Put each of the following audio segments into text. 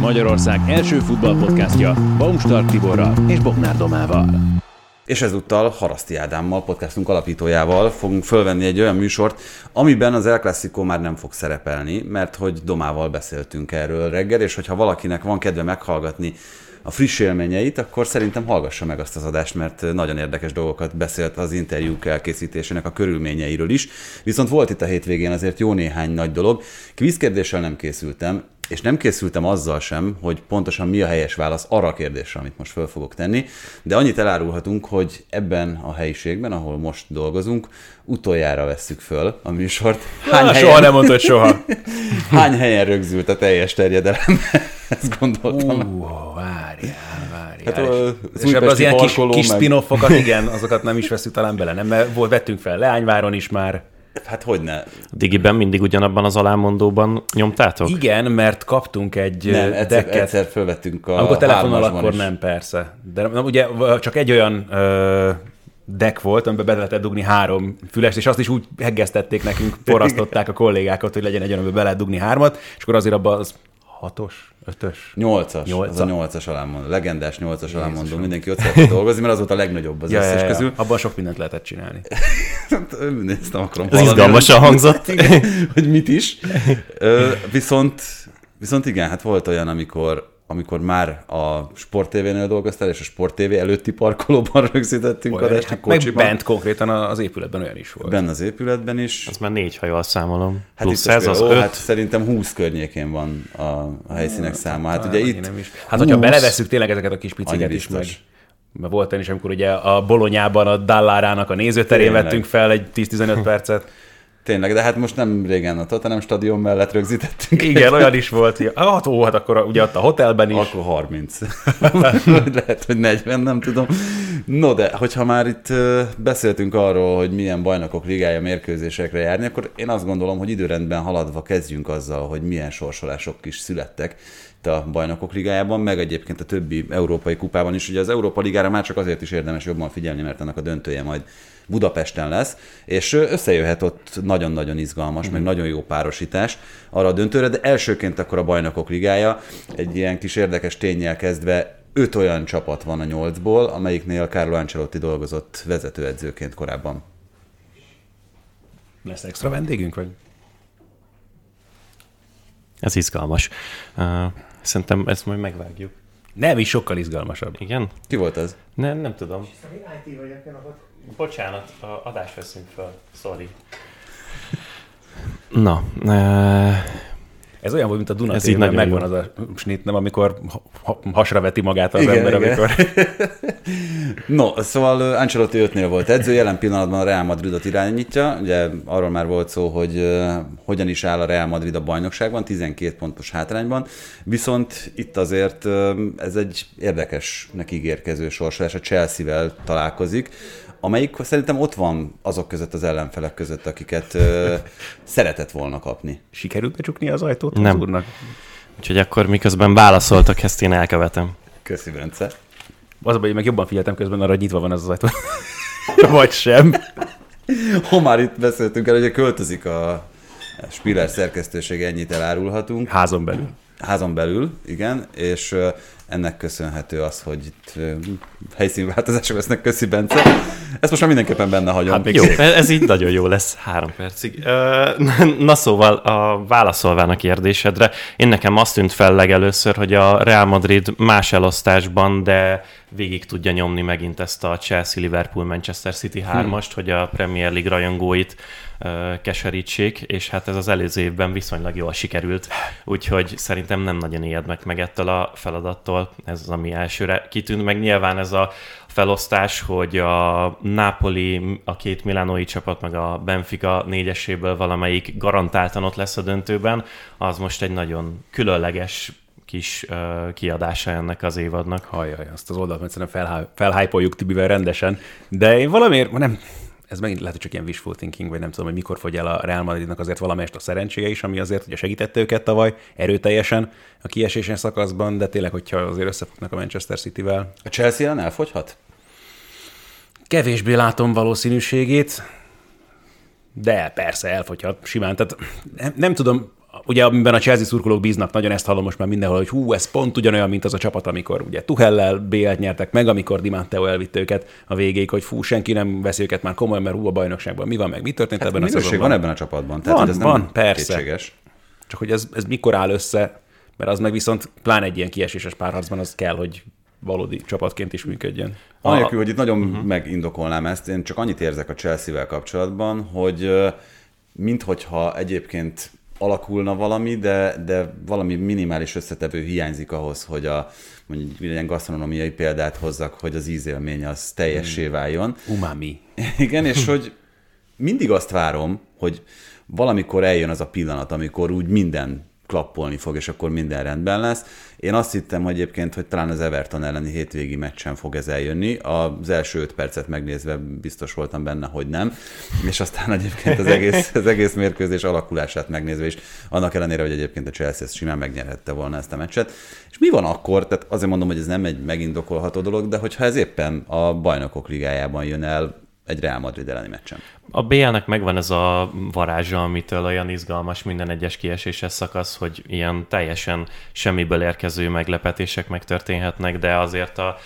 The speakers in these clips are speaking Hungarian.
Magyarország első futballpodcastja Baumstark Tiborral és Bognár Domával. És ezúttal Haraszti Ádámmal, podcastunk alapítójával fogunk fölvenni egy olyan műsort, amiben az El Clasico már nem fog szerepelni, mert hogy Domával beszéltünk erről reggel, és hogyha valakinek van kedve meghallgatni a friss élményeit, akkor szerintem hallgassa meg azt az adást, mert nagyon érdekes dolgokat beszélt az interjúk elkészítésének a körülményeiről is. Viszont volt itt a hétvégén azért jó néhány nagy dolog. Kvízkérdéssel nem készültem, és nem készültem azzal sem, hogy pontosan mi a helyes válasz arra a kérdésre, amit most föl fogok tenni, de annyit elárulhatunk, hogy ebben a helyiségben, ahol most dolgozunk, utoljára vesszük föl a műsort. Hány Na, helyen... Soha nem mondtad soha. Hány helyen rögzült a teljes terjedelem? Ezt gondoltam. Uh, várjál, várjál. Hát, és, és ebben az ilyen kis, kis spin-offokat, igen, azokat nem is veszünk talán bele, nem? Mert volt, vettünk fel Leányváron is már. Hát hogy ne? A Digiben mindig ugyanabban az alámondóban nyomtátok? Igen, mert kaptunk egy nem, egyszer, dekket. egyszer fölvettünk a Amikor telefonnal, akkor is. nem, persze. De ugye csak egy olyan ö, deck volt, amiben be lehetett dugni három fülest, és azt is úgy heggeztették nekünk, forrasztották a kollégákat, hogy legyen egy olyan, amiben be lehet dugni hármat, és akkor azért abban az hatos, ötös? Nyolcas. Nyolc. Az a nyolcas alámondó. Legendás nyolcas alámondó. Mindenki ott szeretett dolgozni, mert az volt a legnagyobb az ja, összes ja, ja. közül. Abban sok mindent lehetett csinálni. Ezt nem akarom Ez izgalmasan hangzott. hogy mit is. viszont, viszont igen, hát volt olyan, amikor amikor már a Sport TV-nél dolgoztál, és a Sport TV előtti parkolóban rögzítettünk a adást, hát Meg bent konkrétan az épületben olyan is volt. Bent az épületben is. Az már négy hajval számolom. Hát Plusz ez az ó, öt. Hát szerintem 20 környékén van a, a helyszínek száma. Hát, ugye itt... Nem is. Hát, hogyha belevesszük tényleg ezeket a kis piciket is meg. Mert volt is, amikor ugye a Bolonyában a Dallárának a nézőterén tényleg. vettünk fel egy 10-15 percet. Tényleg, de hát most nem régen a Tottenham stadion mellett rögzítettünk. Igen, olyan is volt. Hogy, hát, ó, hát akkor ugye ott a hotelben is. Akkor 30. Lehet, hogy 40, nem tudom. No, de hogyha már itt beszéltünk arról, hogy milyen bajnokok ligája mérkőzésekre járni, akkor én azt gondolom, hogy időrendben haladva kezdjünk azzal, hogy milyen sorsolások is születtek a bajnokok ligájában, meg egyébként a többi európai kupában is. Ugye az Európa ligára már csak azért is érdemes jobban figyelni, mert annak a döntője majd Budapesten lesz, és összejöhet ott nagyon-nagyon izgalmas, mm. meg mhm. nagyon jó párosítás arra a döntőre, de elsőként akkor a bajnokok ligája, egy ilyen kis érdekes tényel kezdve öt olyan csapat van a nyolcból, amelyiknél Carlo Ancelotti dolgozott vezetőedzőként korábban. Lesz extra vendégünk, vagy? Ez izgalmas. Uh, szerintem ezt majd megvágjuk. Nem, is sokkal izgalmasabb. Igen? Ki volt ez? Nem, nem tudom. Bocsánat, a adás veszünk fel. Sorry. Na, uh, ez olyan volt, mint a Duna ez így megvan jó. az a snit, nem amikor hasra veti magát az igen, ember, igen. amikor... no, szóval Ancelotti 5 volt edző, jelen pillanatban a Real Madridot irányítja, ugye arról már volt szó, hogy uh, hogyan is áll a Real Madrid a bajnokságban, 12 pontos hátrányban, viszont itt azért uh, ez egy érdekesnek ígérkező sorsolás, a Chelsea-vel találkozik, amelyik szerintem ott van azok között az ellenfelek között, akiket ö, szeretett volna kapni. Sikerült becsukni az ajtót Nem. az úrnak? Úgyhogy akkor miközben válaszoltak, ezt én elkövetem. Köszi, Bence. Az a baj, hogy meg jobban figyeltem közben arra, hogy nyitva van ez az ajtó. Vagy sem. Ha már itt beszéltünk el, hogy költözik a Spiller szerkesztőség, ennyit elárulhatunk. Házon belül. Házon belül, igen, és ennek köszönhető az, hogy itt helyszínváltozások lesznek, köszi Bence. Ezt most már mindenképpen benne hagyom. Hát még jó, ez így nagyon jó lesz, három percig. Na szóval, a válaszolván a kérdésedre, én nekem azt tűnt fel legelőször, hogy a Real Madrid más elosztásban, de végig tudja nyomni megint ezt a Chelsea, Liverpool, Manchester City hm. hármast, hmm. hogy a Premier League rajongóit keserítsék, és hát ez az előző évben viszonylag jól sikerült, úgyhogy szerintem nem nagyon ijednek meg ettől a feladattól, ez az, ami elsőre kitűnt, meg nyilván ez a felosztás, hogy a Napoli, a két milánói csapat, meg a Benfica négyeséből valamelyik garantáltan ott lesz a döntőben, az most egy nagyon különleges kis uh, kiadása ennek az évadnak. Hajjaj, azt az oldalt egyszerűen felhá- felhájpoljuk Tibivel rendesen, de én valamiért, nem, ez megint lehet, hogy csak ilyen wishful thinking, vagy nem tudom, hogy mikor fogy el a Real Madridnak azért valamelyest a szerencséje is, ami azért ugye segítette őket tavaly erőteljesen a kiesésen szakaszban, de tényleg, hogyha azért összefognak a Manchester City-vel. A Chelsea ellen elfogyhat? Kevésbé látom valószínűségét, de persze elfogyhat simán. Tehát nem, nem tudom, ugye amiben a Chelsea szurkolók bíznak, nagyon ezt hallom most már mindenhol, hogy hú, ez pont ugyanolyan, mint az a csapat, amikor ugye Tuhellel BL-t nyertek meg, amikor Di Matteo elvitte őket a végéig, hogy fú, senki nem veszi őket már komolyan, mert hú, a bajnokságban mi van meg, mi történt Hát ebben a szezonban. van ebben a csapatban. Tehát, Van, ez nem van, persze. kétséges. Csak hogy ez, ez mikor áll össze, mert az meg viszont pláne egy ilyen kieséses párharcban az kell, hogy valódi csapatként is működjön. Anélkül, hogy itt nagyon uh-huh. megindokolnám ezt, én csak annyit érzek a Chelsea-vel kapcsolatban, hogy minthogyha egyébként alakulna valami, de, de valami minimális összetevő hiányzik ahhoz, hogy a mondjuk egy ilyen gasztronómiai példát hozzak, hogy az ízélmény az teljessé váljon. Umami. Igen, és hogy mindig azt várom, hogy valamikor eljön az a pillanat, amikor úgy minden klappolni fog, és akkor minden rendben lesz. Én azt hittem hogy egyébként, hogy talán az Everton elleni hétvégi meccsen fog ez eljönni. Az első öt percet megnézve biztos voltam benne, hogy nem. És aztán egyébként az egész, az egész mérkőzés alakulását megnézve is, annak ellenére, hogy egyébként a Chelsea ezt simán megnyerhette volna ezt a meccset. És mi van akkor? Tehát azért mondom, hogy ez nem egy megindokolható dolog, de hogyha ez éppen a bajnokok ligájában jön el, egy Real Madrid elleni meccsen. A BL-nek megvan ez a varázsa, amitől olyan izgalmas minden egyes kieséses szakasz, hogy ilyen teljesen semmiből érkező meglepetések megtörténhetnek, de azért a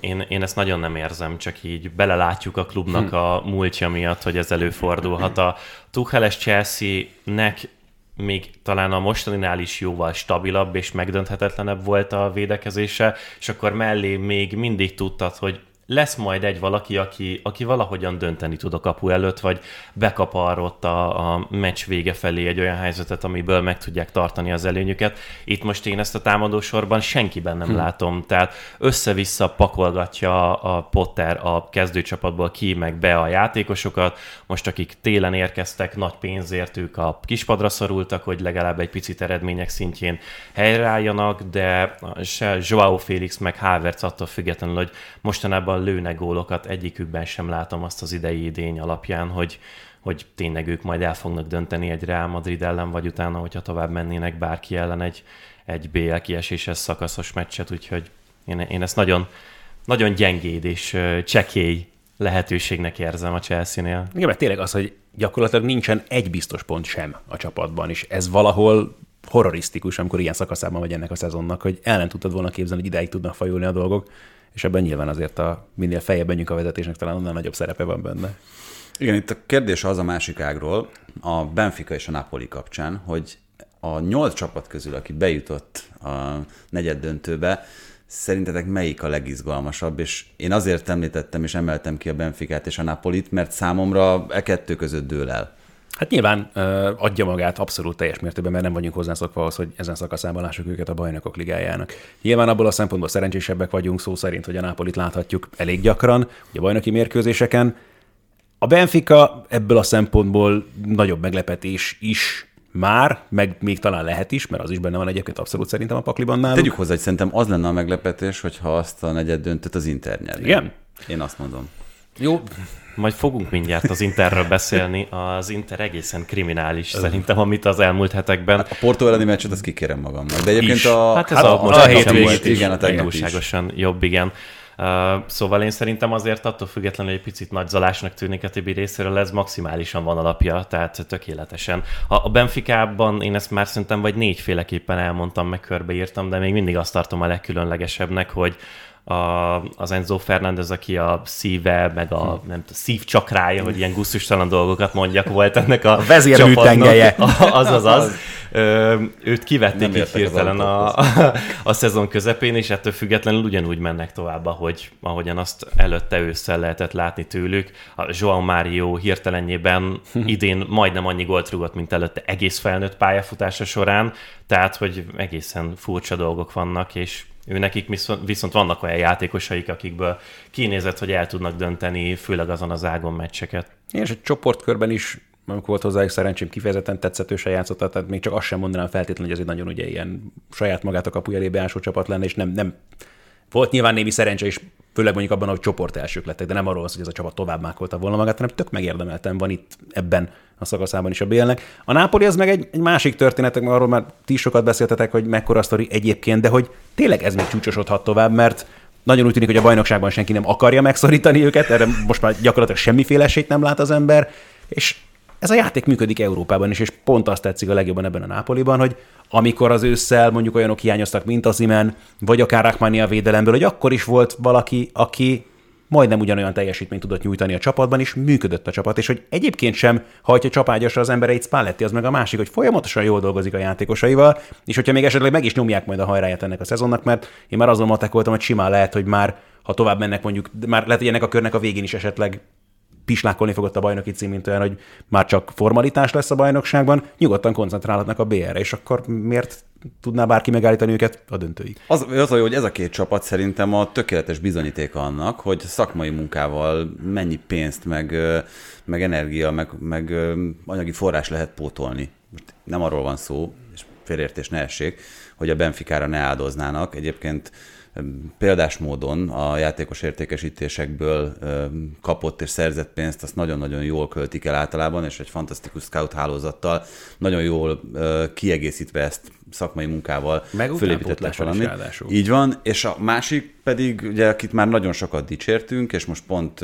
én, én ezt nagyon nem érzem, csak így belelátjuk a klubnak a múltja miatt, hogy ez előfordulhat. A Tucheles Chelsea-nek még talán a mostaninál is jóval stabilabb és megdönthetetlenebb volt a védekezése, és akkor mellé még mindig tudtad, hogy lesz majd egy valaki, aki, aki valahogyan dönteni tud a kapu előtt, vagy bekap arra ott a, a meccs vége felé egy olyan helyzetet, amiből meg tudják tartani az előnyüket. Itt most én ezt a támadósorban senkiben nem hm. látom, tehát össze-vissza pakolgatja a Potter a kezdőcsapatból ki, meg be a játékosokat. Most akik télen érkeztek, nagy pénzért ők a kispadra szorultak, hogy legalább egy picit eredmények szintjén helyreálljanak, de se Joao Félix meg Havertz attól függetlenül, hogy mostanában lőnek gólokat, egyikükben sem látom azt az idei idény alapján, hogy, hogy tényleg ők majd el fognak dönteni egy Real Madrid ellen, vagy utána, hogyha tovább mennének bárki ellen egy, egy BL kieséses szakaszos meccset, úgyhogy én, én ezt nagyon, nagyon gyengéd és csekély lehetőségnek érzem a Chelsea-nél. Igen, mert tényleg az, hogy gyakorlatilag nincsen egy biztos pont sem a csapatban, és ez valahol horrorisztikus, amikor ilyen szakaszában vagy ennek a szezonnak, hogy ellen tudtad volna képzelni, hogy ideig tudnak fajulni a dolgok, és ebben nyilván azért a minél feljebb menjünk a vezetésnek, talán annál nagyobb szerepe van benne. Igen, itt a kérdés az a másik ágról, a Benfica és a Napoli kapcsán, hogy a nyolc csapat közül, aki bejutott a negyed döntőbe, szerintetek melyik a legizgalmasabb, és én azért említettem és emeltem ki a Benficát és a Napolit, mert számomra e kettő között dől el. Hát nyilván uh, adja magát abszolút teljes mértékben, mert nem vagyunk hozzászokva ahhoz, hogy ezen szakaszában lássuk őket a bajnokok ligájának. Nyilván abból a szempontból szerencsésebbek vagyunk szó szerint, hogy a Nápolit láthatjuk elég gyakran, ugye a bajnoki mérkőzéseken. A Benfica ebből a szempontból nagyobb meglepetés is már, meg még talán lehet is, mert az is benne van egyébként abszolút szerintem a pakliban náluk. Tegyük hozzá, hogy szerintem az lenne a meglepetés, hogyha azt a negyed döntött az Inter nyerni. Igen? Én azt mondom. Jó, majd fogunk mindjárt az Interről beszélni. Az Inter egészen kriminális szerintem, amit az elmúlt hetekben. A Porto elleni meccset, azt kikérem magamnak. De egyébként Is. a... Hát ez Hát a, a- a a hétvégét is. igen, a tegnap is. jobb, igen. Uh, szóval én szerintem azért attól függetlenül, hogy egy picit nagyzalásnak tűnik a Tibi részéről, ez maximálisan van alapja, tehát tökéletesen. A, a Benficában én ezt már szerintem vagy négyféleképpen elmondtam, meg körbeírtam, de még mindig azt tartom a legkülönlegesebbnek, hogy a, az Enzo Fernández, aki a szíve, meg a nem tudom, szívcsakrája, hogy ilyen gusztustalan dolgokat mondjak, volt ennek a, A vezérműtengelye. csapatnak. Az, az, az. Ö, őt kivették így hirtelen a, a, a szezon közepén, és ettől függetlenül ugyanúgy mennek tovább, ahogy, ahogyan azt előtte ősszel lehetett látni tőlük. A João Mário hirtelenjében idén majdnem annyi gólt rúgott, mint előtte egész felnőtt pályafutása során, tehát hogy egészen furcsa dolgok vannak, és ő nekik viszont, viszont vannak olyan játékosaik, akikből kinézett, hogy el tudnak dönteni, főleg azon az ágon meccseket. és a csoportkörben is amikor volt hozzájuk szerencsém, kifejezetten tetszetősen játszott, tehát még csak azt sem mondanám feltétlenül, hogy ez egy nagyon ugye ilyen saját magát a kapu elébe ásó csapat lenne, és nem, nem volt nyilván némi szerencse is, főleg mondjuk abban, hogy csoport elsők lettek, de nem arról van hogy ez a csapat tovább mákolta volna magát, hanem tök megérdemeltem van itt ebben a szakaszában is a bélnek. A Nápoli az meg egy, egy másik történetek, mert arról már ti sokat beszéltetek, hogy mekkora sztori egyébként, de hogy tényleg ez még csúcsosodhat tovább, mert nagyon úgy tűnik, hogy a bajnokságban senki nem akarja megszorítani őket, erre most már gyakorlatilag semmiféle esélyt nem lát az ember, és ez a játék működik Európában is, és pont azt tetszik a legjobban ebben a Nápoliban, hogy amikor az ősszel mondjuk olyanok hiányoztak, mint az Imen, vagy akár Rachmania védelemből, hogy akkor is volt valaki, aki majdnem ugyanolyan teljesítményt tudott nyújtani a csapatban, és működött a csapat, és hogy egyébként sem hajtja csapágyasra az embereit Spalletti, az meg a másik, hogy folyamatosan jól dolgozik a játékosaival, és hogyha még esetleg meg is nyomják majd a hajráját ennek a szezonnak, mert én már azon voltam, hogy simán lehet, hogy már ha tovább mennek mondjuk, már lehet, hogy ennek a körnek a végén is esetleg pislákolni fogott a bajnoki cím, mint olyan, hogy már csak formalitás lesz a bajnokságban, nyugodtan koncentrálhatnak a BR-re, és akkor miért tudná bárki megállítani őket a döntőig? Az, az hogy ez a két csapat szerintem a tökéletes bizonyítéka annak, hogy szakmai munkával mennyi pénzt, meg, meg energia, meg, meg anyagi forrás lehet pótolni. Nem arról van szó, és félértés ne essék, hogy a Benficára ne áldoznának. Egyébként példás módon a játékos értékesítésekből kapott és szerzett pénzt, azt nagyon-nagyon jól költik el általában, és egy fantasztikus scout hálózattal nagyon jól kiegészítve ezt szakmai munkával Meg fölépítettek valamit. Így van, és a másik pedig, ugye, akit már nagyon sokat dicsértünk, és most pont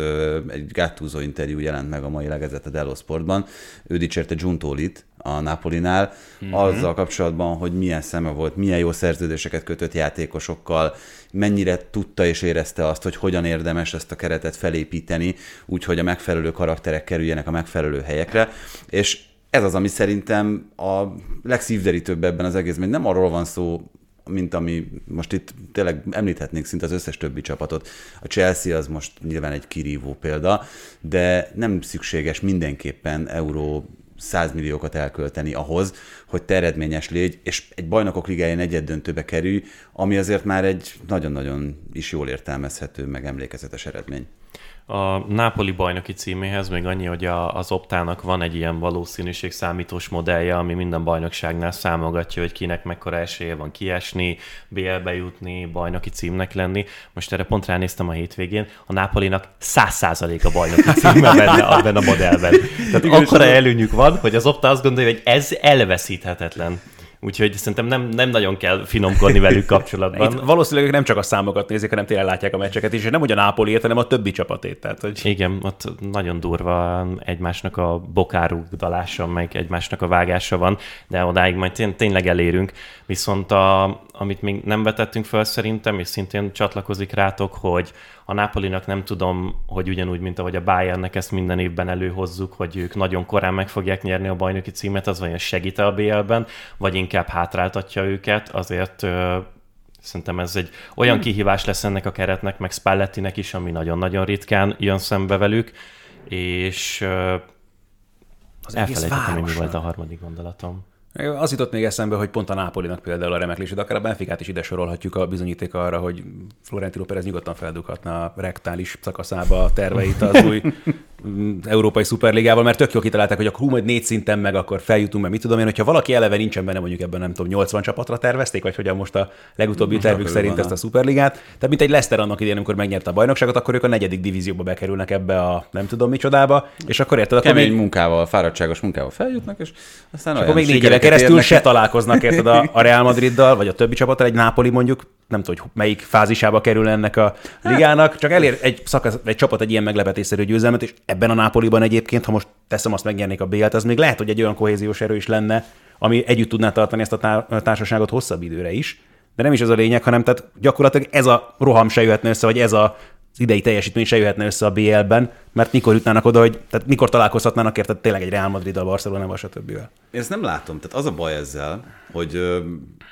egy Gattuso interjú jelent meg a mai legezett a Dello Sportban, ő dicsérte Giuntolit, a Napolinál, mm-hmm. azzal kapcsolatban, hogy milyen szeme volt, milyen jó szerződéseket kötött játékosokkal, mennyire tudta és érezte azt, hogy hogyan érdemes ezt a keretet felépíteni, úgyhogy a megfelelő karakterek kerüljenek a megfelelő helyekre, és ez az, ami szerintem a legszívderítőbb ebben az egészben. Nem arról van szó, mint ami most itt tényleg említhetnénk szinte az összes többi csapatot. A Chelsea az most nyilván egy kirívó példa, de nem szükséges mindenképpen euró 100 milliókat elkölteni ahhoz, hogy te eredményes légy, és egy bajnokok ligáján egyet döntőbe kerülj, ami azért már egy nagyon-nagyon is jól értelmezhető, meg emlékezetes eredmény. A Nápoli bajnoki címéhez még annyi, hogy a, az optának van egy ilyen valószínűség számítós modellje, ami minden bajnokságnál számogatja, hogy kinek mekkora esélye van kiesni, BL-be jutni, bajnoki címnek lenni. Most erre pont ránéztem a hétvégén, a Nápolinak 100% a bajnoki címe benne abban a modellben. Tehát akkora előnyük van, hogy az opta azt gondolja, hogy ez elveszíthetetlen. Úgyhogy szerintem nem, nem nagyon kell finomkodni velük kapcsolatban. Itt valószínűleg nem csak a számokat nézik, hanem tényleg látják a meccseket is, és nem ugyan Nápoli hanem a többi csapatét. Tehát, hogy... Igen, ott nagyon durva egymásnak a bokárugdalása, meg egymásnak a vágása van, de odáig majd tény, tényleg elérünk. Viszont a, amit még nem vetettünk fel szerintem, és szintén csatlakozik rátok, hogy a Napolinak nem tudom, hogy ugyanúgy, mint ahogy a Bayernnek ezt minden évben előhozzuk, hogy ők nagyon korán meg fogják nyerni a bajnoki címet, az vajon segít a BL-ben, vagy inkább hátráltatja őket, azért ö, Szerintem ez egy olyan hmm. kihívás lesz ennek a keretnek, meg Spallettinek is, ami nagyon-nagyon ritkán jön szembe velük, és ö, az elfelejtettem, hogy mi volt a harmadik gondolatom. Az jutott még eszembe, hogy pont a Nápolinak például a remeklés, de akár a Benficát is ide sorolhatjuk a bizonyíték arra, hogy Florentino Perez nyugodtan feldughatna a rektális szakaszába a terveit az új Európai Szuperligával, mert tök jó kitalálták, hogy akkor hú, majd négy szinten meg akkor feljutunk, mert mit tudom én, hogyha valaki eleve nincsen benne, mondjuk ebben nem tudom, 80 csapatra tervezték, vagy hogyan most a legutóbbi most tervük szerint ezt a Szuperligát. Tehát mint egy Leicester annak idején, amikor megnyerte a bajnokságot, akkor ők a negyedik divízióba bekerülnek ebbe a nem tudom micsodába, és akkor érted, akkor Kemény még... munkával, fáradtságos munkával feljutnak, és aztán és akkor még négy éve keresztül se találkoznak érted a, a Real Madriddal, vagy a többi csapattal, egy Nápoli mondjuk, nem tudom, hogy melyik fázisába kerül ennek a ligának, csak elér egy, szakasz, egy csapat egy ilyen meglepetésszerű győzelmet, és ebben a Nápoliban egyébként, ha most teszem azt megnyernék a BL-t, az még lehet, hogy egy olyan kohéziós erő is lenne, ami együtt tudná tartani ezt a társaságot hosszabb időre is. De nem is ez a lényeg, hanem tehát gyakorlatilag ez a roham se jöhetne össze, vagy ez a az idei teljesítmény se jöhetne össze a BL-ben, mert mikor jutnának oda, hogy tehát mikor találkozhatnának érted tényleg egy Real Madrid, a Barcelona, a többivel. Én ezt nem látom. Tehát az a baj ezzel, hogy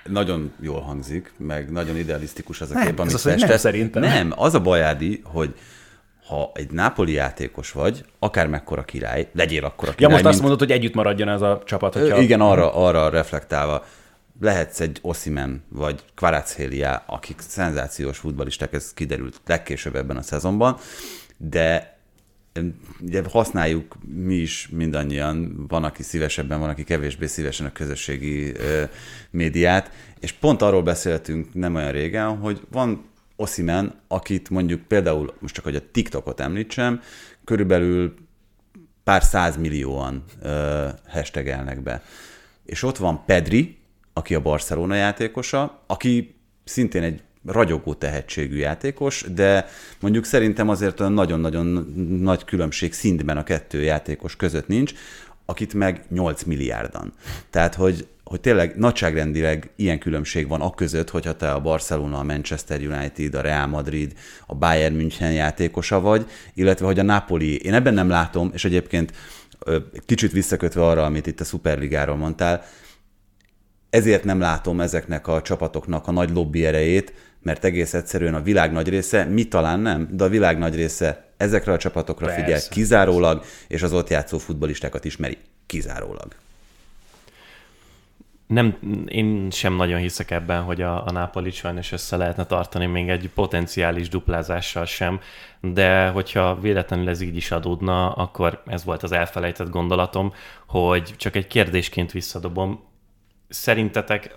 nagyon jól hangzik, meg nagyon idealisztikus az a kép, amit az nem, szerintem. Nem, az a baj, Ádi, hogy ha egy nápoli játékos vagy, akár mekkora király, legyél akkor a király. Ja, most mint... azt mondod, hogy együtt maradjon ez a csapat. Hogyha... Igen, arra, arra reflektálva. Lehetsz egy Osimen vagy Kvaratskhelia, akik szenzációs futbalisták, ez kiderült legkésőbb ebben a szezonban, de ugye használjuk mi is mindannyian, van, aki szívesebben, van, aki kevésbé szívesen a közösségi ö, médiát, és pont arról beszéltünk nem olyan régen, hogy van Oszimen, akit mondjuk például, most csak hogy a TikTokot említsem, körülbelül pár százmillióan ö, hashtagelnek be. És ott van Pedri, aki a Barcelona játékosa, aki szintén egy ragyogó tehetségű játékos, de mondjuk szerintem azért olyan nagyon-nagyon nagy különbség szintben a kettő játékos között nincs, akit meg 8 milliárdan. Tehát, hogy, hogy tényleg nagyságrendileg ilyen különbség van a között, hogyha te a Barcelona, a Manchester United, a Real Madrid, a Bayern München játékosa vagy, illetve hogy a Napoli. Én ebben nem látom, és egyébként kicsit visszakötve arra, amit itt a Superligáról mondtál, ezért nem látom ezeknek a csapatoknak a nagy lobby erejét, mert egész egyszerűen a világ nagy része, mi talán nem, de a világ nagy része ezekre a csapatokra Persze. figyel kizárólag, és az ott játszó futbolistákat ismeri kizárólag. Nem, én sem nagyon hiszek ebben, hogy a, a Napoli sajnos össze lehetne tartani még egy potenciális duplázással sem, de hogyha véletlenül ez így is adódna, akkor ez volt az elfelejtett gondolatom, hogy csak egy kérdésként visszadobom. Szerintetek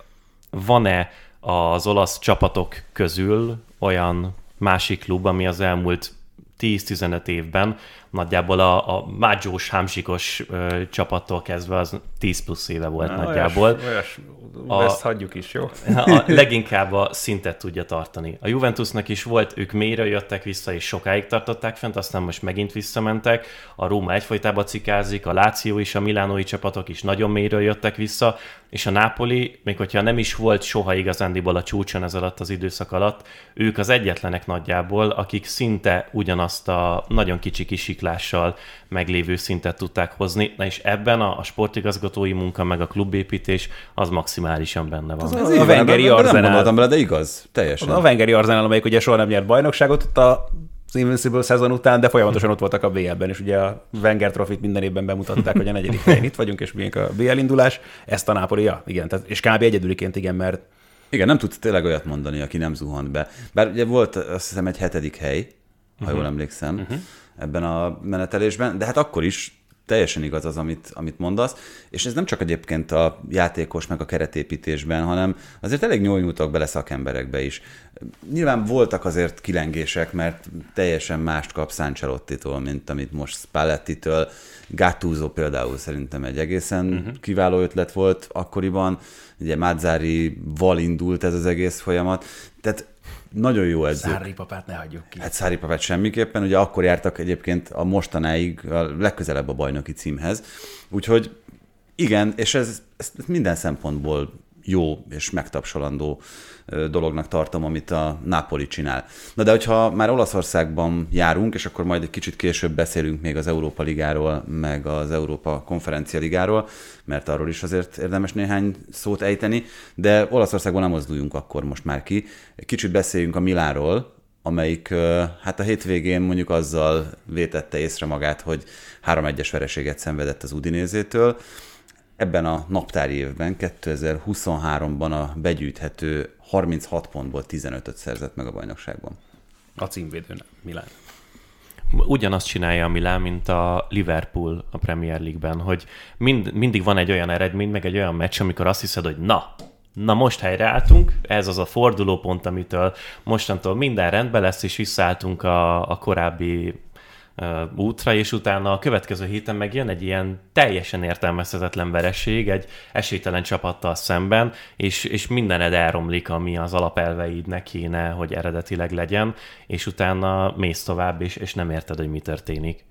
van-e az olasz csapatok közül olyan másik klub, ami az elmúlt 10-15 évben nagyjából a, a mágyós, hámsikos ö, csapattól kezdve az 10 plusz éve volt Na, nagyjából. Olyas, olyas, a, ezt hagyjuk is, jó? A, leginkább a szintet tudja tartani. A Juventusnak is volt, ők mélyre jöttek vissza, és sokáig tartották fent, aztán most megint visszamentek. A Róma egyfolytában cikázik, a Láció is, a milánói csapatok is nagyon mélyre jöttek vissza, és a Napoli, még hogyha nem is volt soha igazándiból a csúcson ez alatt az időszak alatt, ők az egyetlenek nagyjából, akik szinte ugyanazt a nagyon kicsi kisiklással meglévő szintet tudták hozni, na és ebben a, a sportigazgatói munka meg a klubépítés az maximálisan benne van. Az, az a Vengeri Arzenál. Nem bele, de igaz, teljesen. A Vengeri Arzenál, amelyik ugye soha nem nyert bajnokságot, ott a az Invincible szezon után, de folyamatosan ott voltak a BL-ben, és ugye a Wenger Trofit minden évben bemutatták, hogy a negyedik helyen itt vagyunk, és milyen a BL indulás. Ezt a Napoli, ja, igen, tehát, és kb. egyedüliként igen, mert igen, nem tudsz tényleg olyat mondani, aki nem zuhant be. Bár ugye volt azt hiszem egy hetedik hely, ha uh-huh. jól emlékszem, uh-huh. Ebben a menetelésben, de hát akkor is teljesen igaz az, amit, amit mondasz, és ez nem csak egyébként a játékos meg a keretépítésben, hanem azért elég nyúlnyúltak bele szakemberekbe is. Nyilván voltak azért kilengések, mert teljesen mást kap Sancelotti-tól, mint amit most Spalletti-től. Gattuso például szerintem egy egészen uh-huh. kiváló ötlet volt akkoriban, ugye Mazzári val indult ez az egész folyamat, tehát nagyon jó edzők. Szári papát ne hagyjuk ki. Hát Szári papát semmiképpen, ugye akkor jártak egyébként a mostanáig a legközelebb a bajnoki címhez. Úgyhogy igen, és ez, ez minden szempontból jó és megtapsolandó dolognak tartom, amit a Napoli csinál. Na de hogyha már Olaszországban járunk, és akkor majd egy kicsit később beszélünk még az Európa Ligáról, meg az Európa Konferencia Ligáról, mert arról is azért érdemes néhány szót ejteni, de Olaszországban nem mozduljunk akkor most már ki. Kicsit beszéljünk a Milánról, amelyik hát a hétvégén mondjuk azzal vétette észre magát, hogy 3-1-es vereséget szenvedett az Udinézétől, ebben a naptári évben, 2023-ban a begyűjthető 36 pontból 15-öt szerzett meg a bajnokságban. A címvédő Milán. Ugyanazt csinálja a Milán, mint a Liverpool a Premier League-ben, hogy mind, mindig van egy olyan eredmény, meg egy olyan meccs, amikor azt hiszed, hogy na, na most helyreálltunk, ez az a fordulópont, amitől mostantól minden rendben lesz, és visszaálltunk a, a korábbi útra, és utána a következő héten megjön egy ilyen teljesen értelmezhetetlen vereség, egy esélytelen csapattal szemben, és, és mindened elromlik, ami az alapelveidnek kéne, hogy eredetileg legyen, és utána mész tovább, és, és nem érted, hogy mi történik.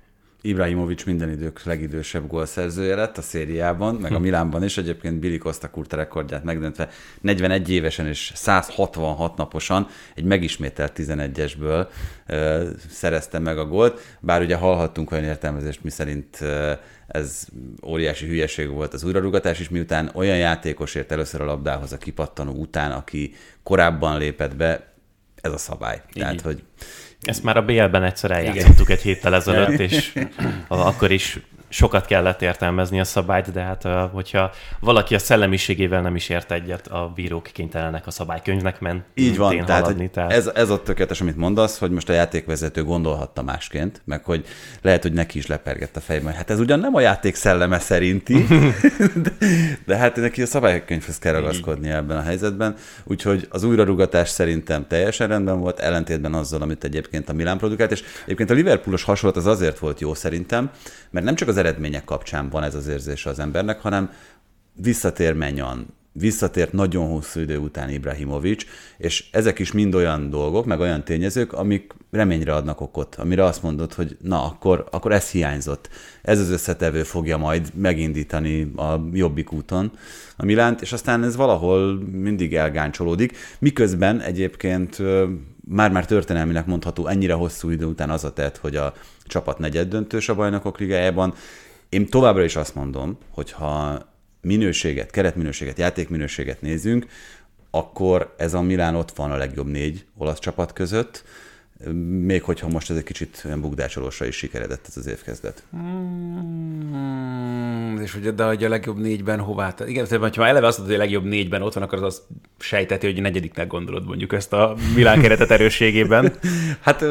Ibrahimovic minden idők legidősebb gólszerzője lett a szériában, meg a hm. Milánban is, egyébként Billy Costa Kurta rekordját megdöntve 41 évesen és 166 naposan egy megismételt 11-esből uh, szerezte meg a gólt, bár ugye hallhattunk olyan értelmezést, miszerint uh, ez óriási hülyeség volt az újrarugatás is, miután olyan játékosért először a labdához a kipattanó után, aki korábban lépett be, ez a szabály. Tehát, hogy ezt már a BL-ben egyszer eljátszottuk egy héttel ezelőtt, és akkor is sokat kellett értelmezni a szabályt, de hát hogyha valaki a szellemiségével nem is ért egyet, a bírók kénytelenek a szabálykönyvnek ment. Így van, tehát, haladni, tehát... Ez, ez ott tökéletes, amit mondasz, hogy most a játékvezető gondolhatta másként, meg hogy lehet, hogy neki is lepergett a fejben, hát ez ugyan nem a játék szelleme szerinti, de, de hát neki a szabálykönyvhez kell ragaszkodni ebben a helyzetben, úgyhogy az újrarugatás szerintem teljesen rendben volt, ellentétben azzal, amit egyébként a Milán produkált, és egyébként a Liverpoolos hasonlat az azért volt jó szerintem, mert nem csak az eredmények kapcsán van ez az érzése az embernek, hanem visszatér Menyan, visszatért nagyon hosszú idő után Ibrahimovics, és ezek is mind olyan dolgok, meg olyan tényezők, amik reményre adnak okot, amire azt mondod, hogy na, akkor, akkor ez hiányzott. Ez az összetevő fogja majd megindítani a jobbik úton a Milánt, és aztán ez valahol mindig elgáncsolódik, miközben egyébként már-már történelminek mondható ennyire hosszú idő után az a tett, hogy a csapat negyed döntős a bajnokok ligájában. Én továbbra is azt mondom, hogy ha minőséget, keretminőséget, játékminőséget nézünk, akkor ez a Milán ott van a legjobb négy olasz csapat között, még hogyha most ez egy kicsit olyan bukdácsolósra is sikeredett ez az évkezdet. Mm, és hogy, de hogy a legjobb négyben hová? Igen, ha már eleve azt mondod, hogy a legjobb négyben ott van, akkor az azt sejteti, hogy a negyediknek gondolod mondjuk ezt a Milán keretet erősségében. hát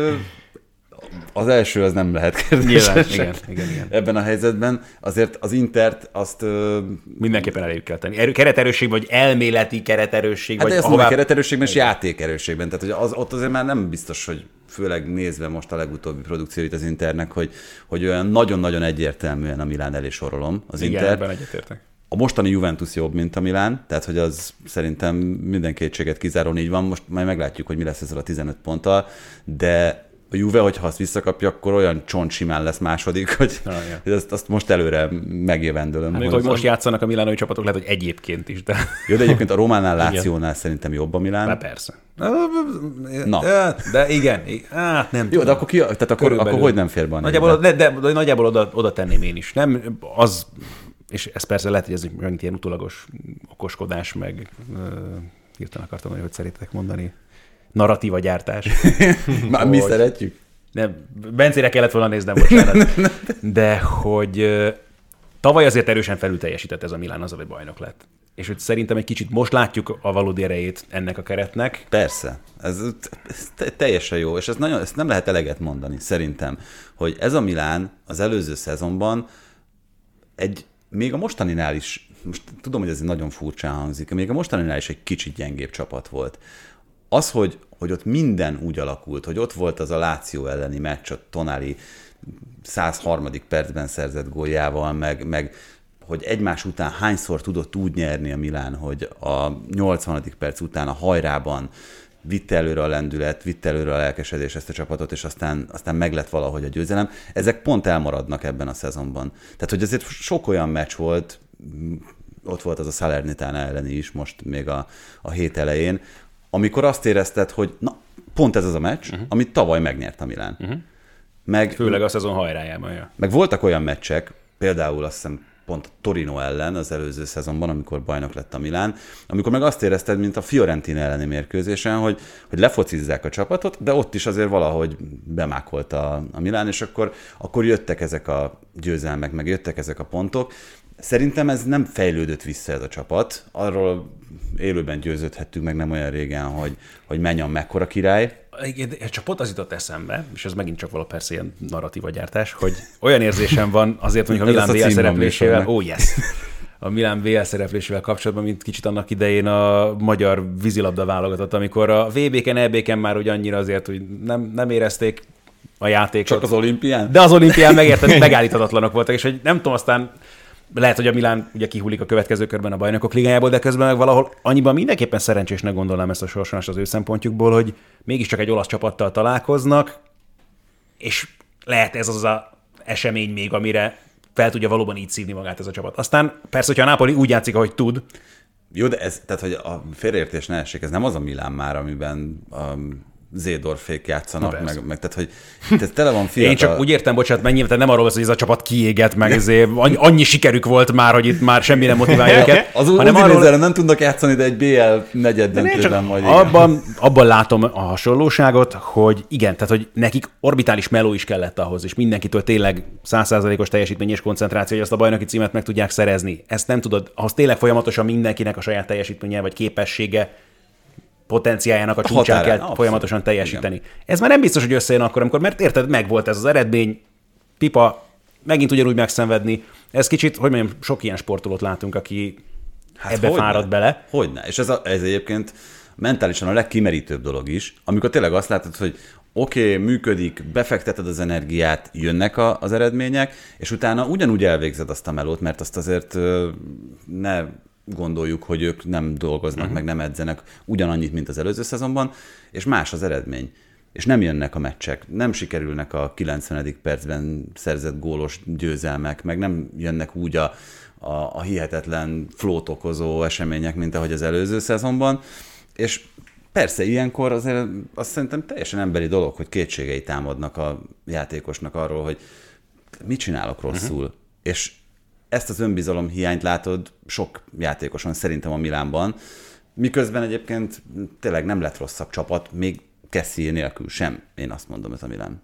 az első az nem lehet kérdés. igen, igen, igen. Ebben a helyzetben azért az Intert azt... Mindenképpen elég kell tenni. Erő, kereterősség, vagy elméleti kereterősség. Hát vagy ezt ahová... kereterősségben és játékerősségben. Tehát hogy az, ott azért már nem biztos, hogy főleg nézve most a legutóbbi produkcióit az Internek, hogy, hogy olyan nagyon-nagyon egyértelműen a Milán elé sorolom az Igen, Inter. ebben egyetértek. A mostani Juventus jobb, mint a Milán, tehát hogy az szerintem minden kétséget kizáró így van. Most majd meglátjuk, hogy mi lesz ezzel a 15 ponttal, de a Juve, hogyha azt visszakapja, akkor olyan csontsimán lesz második, hogy ah, ja. ezt, azt most előre megjövendőlöm. Hát, hogy most játszanak a milánói csapatok, lehet, hogy egyébként is, de... Jó, de egyébként a Románál, Lációnál szerintem jobb a Milán. Na persze. Na. De igen, hát nem Jó, de akkor, ki, tehát akkor, akkor hogy nem fér be nagyjából, de, de, de, nagyjából oda, oda tenném én is. Nem az, és ez persze lehet, hogy ez egy ilyen utólagos okoskodás, meg hirtelen akartam, hogy hogy szeretek mondani narratíva gyártás. Már mi szeretjük. Nem, Bencére kellett volna néznem, bocsánat. De hogy tavaly azért erősen felül teljesített ez a Milán az, hogy bajnok lett. És hogy szerintem egy kicsit most látjuk a valódi erejét ennek a keretnek. Persze, ez, ez teljesen jó, és ez nagyon, ezt nem lehet eleget mondani, szerintem, hogy ez a Milán az előző szezonban egy, még a mostaninál is, most tudom, hogy ez nagyon furcsán hangzik, még a mostaninál is egy kicsit gyengébb csapat volt az, hogy, hogy ott minden úgy alakult, hogy ott volt az a Láció elleni meccs, a Tonali 103. percben szerzett góljával, meg, meg hogy egymás után hányszor tudott úgy nyerni a Milán, hogy a 80. perc után a hajrában vitte előre a lendület, vitte előre a lelkesedés ezt a csapatot, és aztán, aztán meglett valahogy a győzelem. Ezek pont elmaradnak ebben a szezonban. Tehát, hogy azért sok olyan meccs volt, ott volt az a Salernitana elleni is most még a, a hét elején, amikor azt érezted, hogy na, pont ez az a meccs, uh-huh. amit tavaly megnyert a Milán. Uh-huh. Meg, Főleg a szezon hajrájában. Ja. Meg voltak olyan meccsek, például azt hiszem pont Torino ellen az előző szezonban, amikor bajnok lett a Milán, amikor meg azt érezted, mint a Fiorentina elleni mérkőzésen, hogy, hogy lefocizzák a csapatot, de ott is azért valahogy bemákolt a, a Milán, és akkor, akkor jöttek ezek a győzelmek, meg jöttek ezek a pontok, Szerintem ez nem fejlődött vissza ez a csapat. Arról élőben győződhettünk meg nem olyan régen, hogy, hogy menjen mekkora király. Igen, csak pont az jutott eszembe, és ez megint csak való persze ilyen narratíva gyártás, hogy olyan érzésem van azért mondjuk a Milán BL szereplésével, ó oh yes, a Milán BL szereplésével kapcsolatban, mint kicsit annak idején a magyar vízilabda válogatott, amikor a VB-ken, EB-ken már úgy annyira azért, hogy nem, nem érezték a játékot. Csak az olimpián? De az olimpián megérted, megállíthatatlanok voltak, és hogy nem tudom, aztán lehet, hogy a Milán ugye kihullik a következő körben a bajnokok ligájából, de közben meg valahol annyiban mindenképpen szerencsésnek gondolnám ezt a sorsolást az ő szempontjukból, hogy mégiscsak egy olasz csapattal találkoznak, és lehet ez az a esemény még, amire fel tudja valóban így szívni magát ez a csapat. Aztán persze, hogyha a Napoli úgy játszik, ahogy tud, jó, de ez, tehát, hogy a félreértés ne essék, ez nem az a Milán már, amiben a Zédorfék Na játszanak, meg, meg, tehát hogy ez tele van fiatal. Én csak úgy értem, bocsánat, mennyi, tehát nem arról van, hogy ez a csapat kiégett, meg ezért annyi, annyi sikerük volt már, hogy itt már semmi nem motiválja őket. az hanem arról, nem tudnak játszani, de egy BL negyed döntőben majd igen. abban, abban látom a hasonlóságot, hogy igen, tehát hogy nekik orbitális meló is kellett ahhoz, és mindenkitől tényleg százszázalékos teljesítmény és koncentráció, hogy azt a bajnoki címet meg tudják szerezni. Ezt nem tudod, ahhoz tényleg folyamatosan mindenkinek a saját teljesítménye vagy képessége potenciájának a csúcsán határán, kell abszolút. folyamatosan teljesíteni. Ez már nem biztos, hogy összejön akkor, amikor, mert érted, megvolt ez az eredmény, pipa megint ugyanúgy megszenvedni. Ez kicsit, hogy mondjam, sok ilyen sportolót látunk, aki hát ebbe hogyne. fárad bele. Hogyne. És ez, a, ez egyébként mentálisan a legkimerítőbb dolog is, amikor tényleg azt látod, hogy oké, okay, működik, befekteted az energiát, jönnek a, az eredmények, és utána ugyanúgy elvégzed azt a melót, mert azt azért ne gondoljuk, hogy ők nem dolgoznak, uh-huh. meg nem edzenek ugyanannyit, mint az előző szezonban, és más az eredmény. És nem jönnek a meccsek, nem sikerülnek a 90. percben szerzett gólos győzelmek, meg nem jönnek úgy a, a, a hihetetlen flót okozó események, mint ahogy az előző szezonban. És persze ilyenkor azért azt szerintem teljesen emberi dolog, hogy kétségei támadnak a játékosnak arról, hogy mit csinálok rosszul. Uh-huh. És ezt az önbizalom hiányt látod sok játékoson szerintem a Milánban, miközben egyébként tényleg nem lett rosszabb csapat, még Kessie nélkül sem, én azt mondom, ez a Milán.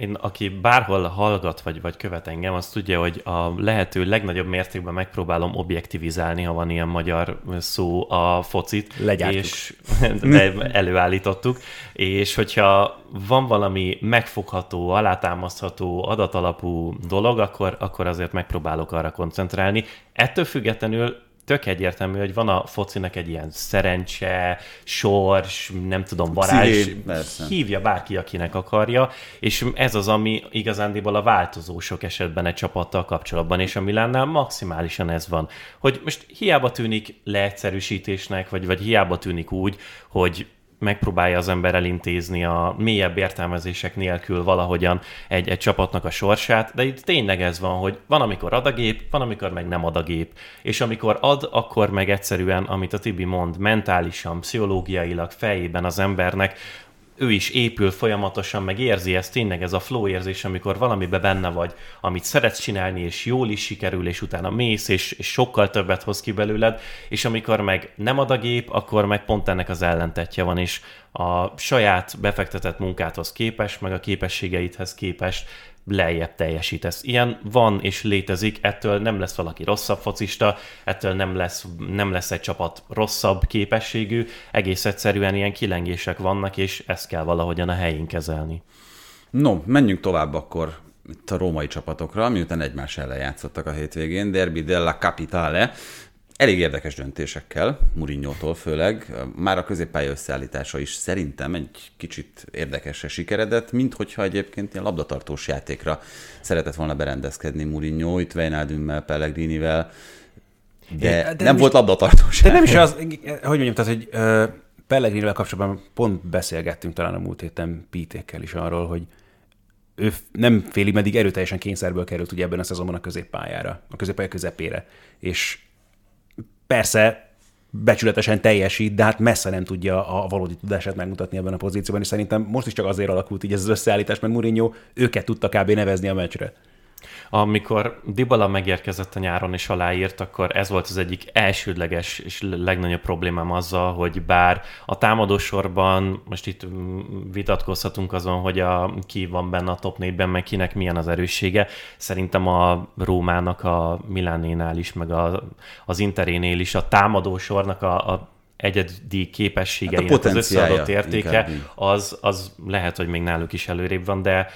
Én, aki bárhol hallgat vagy, vagy követ engem, az tudja, hogy a lehető legnagyobb mértékben megpróbálom objektivizálni, ha van ilyen magyar szó, a focit. Legyártjuk. És, de előállítottuk. És hogyha van valami megfogható, alátámasztható, adatalapú dolog, akkor, akkor azért megpróbálok arra koncentrálni. Ettől függetlenül tök egyértelmű, hogy van a focinak egy ilyen szerencse, sors, nem tudom, varázs, hívja bárki, akinek akarja, és ez az, ami igazándiból a változó sok esetben egy csapattal kapcsolatban, és a Milánnál maximálisan ez van. Hogy most hiába tűnik leegyszerűsítésnek, vagy, vagy hiába tűnik úgy, hogy megpróbálja az ember elintézni a mélyebb értelmezések nélkül valahogyan egy, egy csapatnak a sorsát, de itt tényleg ez van, hogy van, amikor ad a gép, van, amikor meg nem ad a gép. És amikor ad, akkor meg egyszerűen, amit a Tibi mond, mentálisan, pszichológiailag, fejében az embernek ő is épül folyamatosan, meg érzi ezt tényleg ez a flow érzés, amikor valamibe benne vagy, amit szeretsz csinálni, és jól is sikerül, és utána mész, és, és sokkal többet hoz ki belőled, és amikor meg nem ad a gép, akkor meg pont ennek az ellentetje van, és a saját befektetett munkáthoz képest, meg a képességeidhez képest lejjebb teljesítesz. Ilyen van és létezik, ettől nem lesz valaki rosszabb focista, ettől nem lesz, nem lesz egy csapat rosszabb képességű, egész egyszerűen ilyen kilengések vannak, és ezt kell valahogyan a helyén kezelni. No, menjünk tovább akkor itt a római csapatokra, miután egymás ellen játszottak a hétvégén, Derby della Capitale, elég érdekes döntésekkel, Murinyótól főleg. Már a középpálya összeállítása is szerintem egy kicsit érdekesre sikeredett, mint hogyha egyébként ilyen labdatartós játékra szeretett volna berendezkedni Murinyó, itt Wijnaldümmel, Pellegrinivel, de, É, de nem is- volt labdatartós De nem is az, hogy mondjam, tehát, hogy ö, Pellegrinivel kapcsolatban pont beszélgettünk talán a múlt héten Pítékkel is arról, hogy ő nem félig meddig erőteljesen kényszerből került ugye ebben a szezonban a középpályára, a középpálya közepére. És persze becsületesen teljesít, de hát messze nem tudja a valódi tudását megmutatni ebben a pozícióban, és szerintem most is csak azért alakult így ez az összeállítás, mert Mourinho őket tudta kb. nevezni a meccsre. Amikor Dybala megérkezett a nyáron és aláírt, akkor ez volt az egyik elsődleges és legnagyobb problémám azzal, hogy bár a támadósorban, most itt mm, vitatkozhatunk azon, hogy a, ki van benne a top 4-ben, meg kinek milyen az erőssége. Szerintem a Rómának, a Milánénál is, meg a, az Interénél is a támadósornak a, a egyedi képességeinek Hát az összeadott értéke, inkább az, az lehet, hogy még náluk is előrébb van, de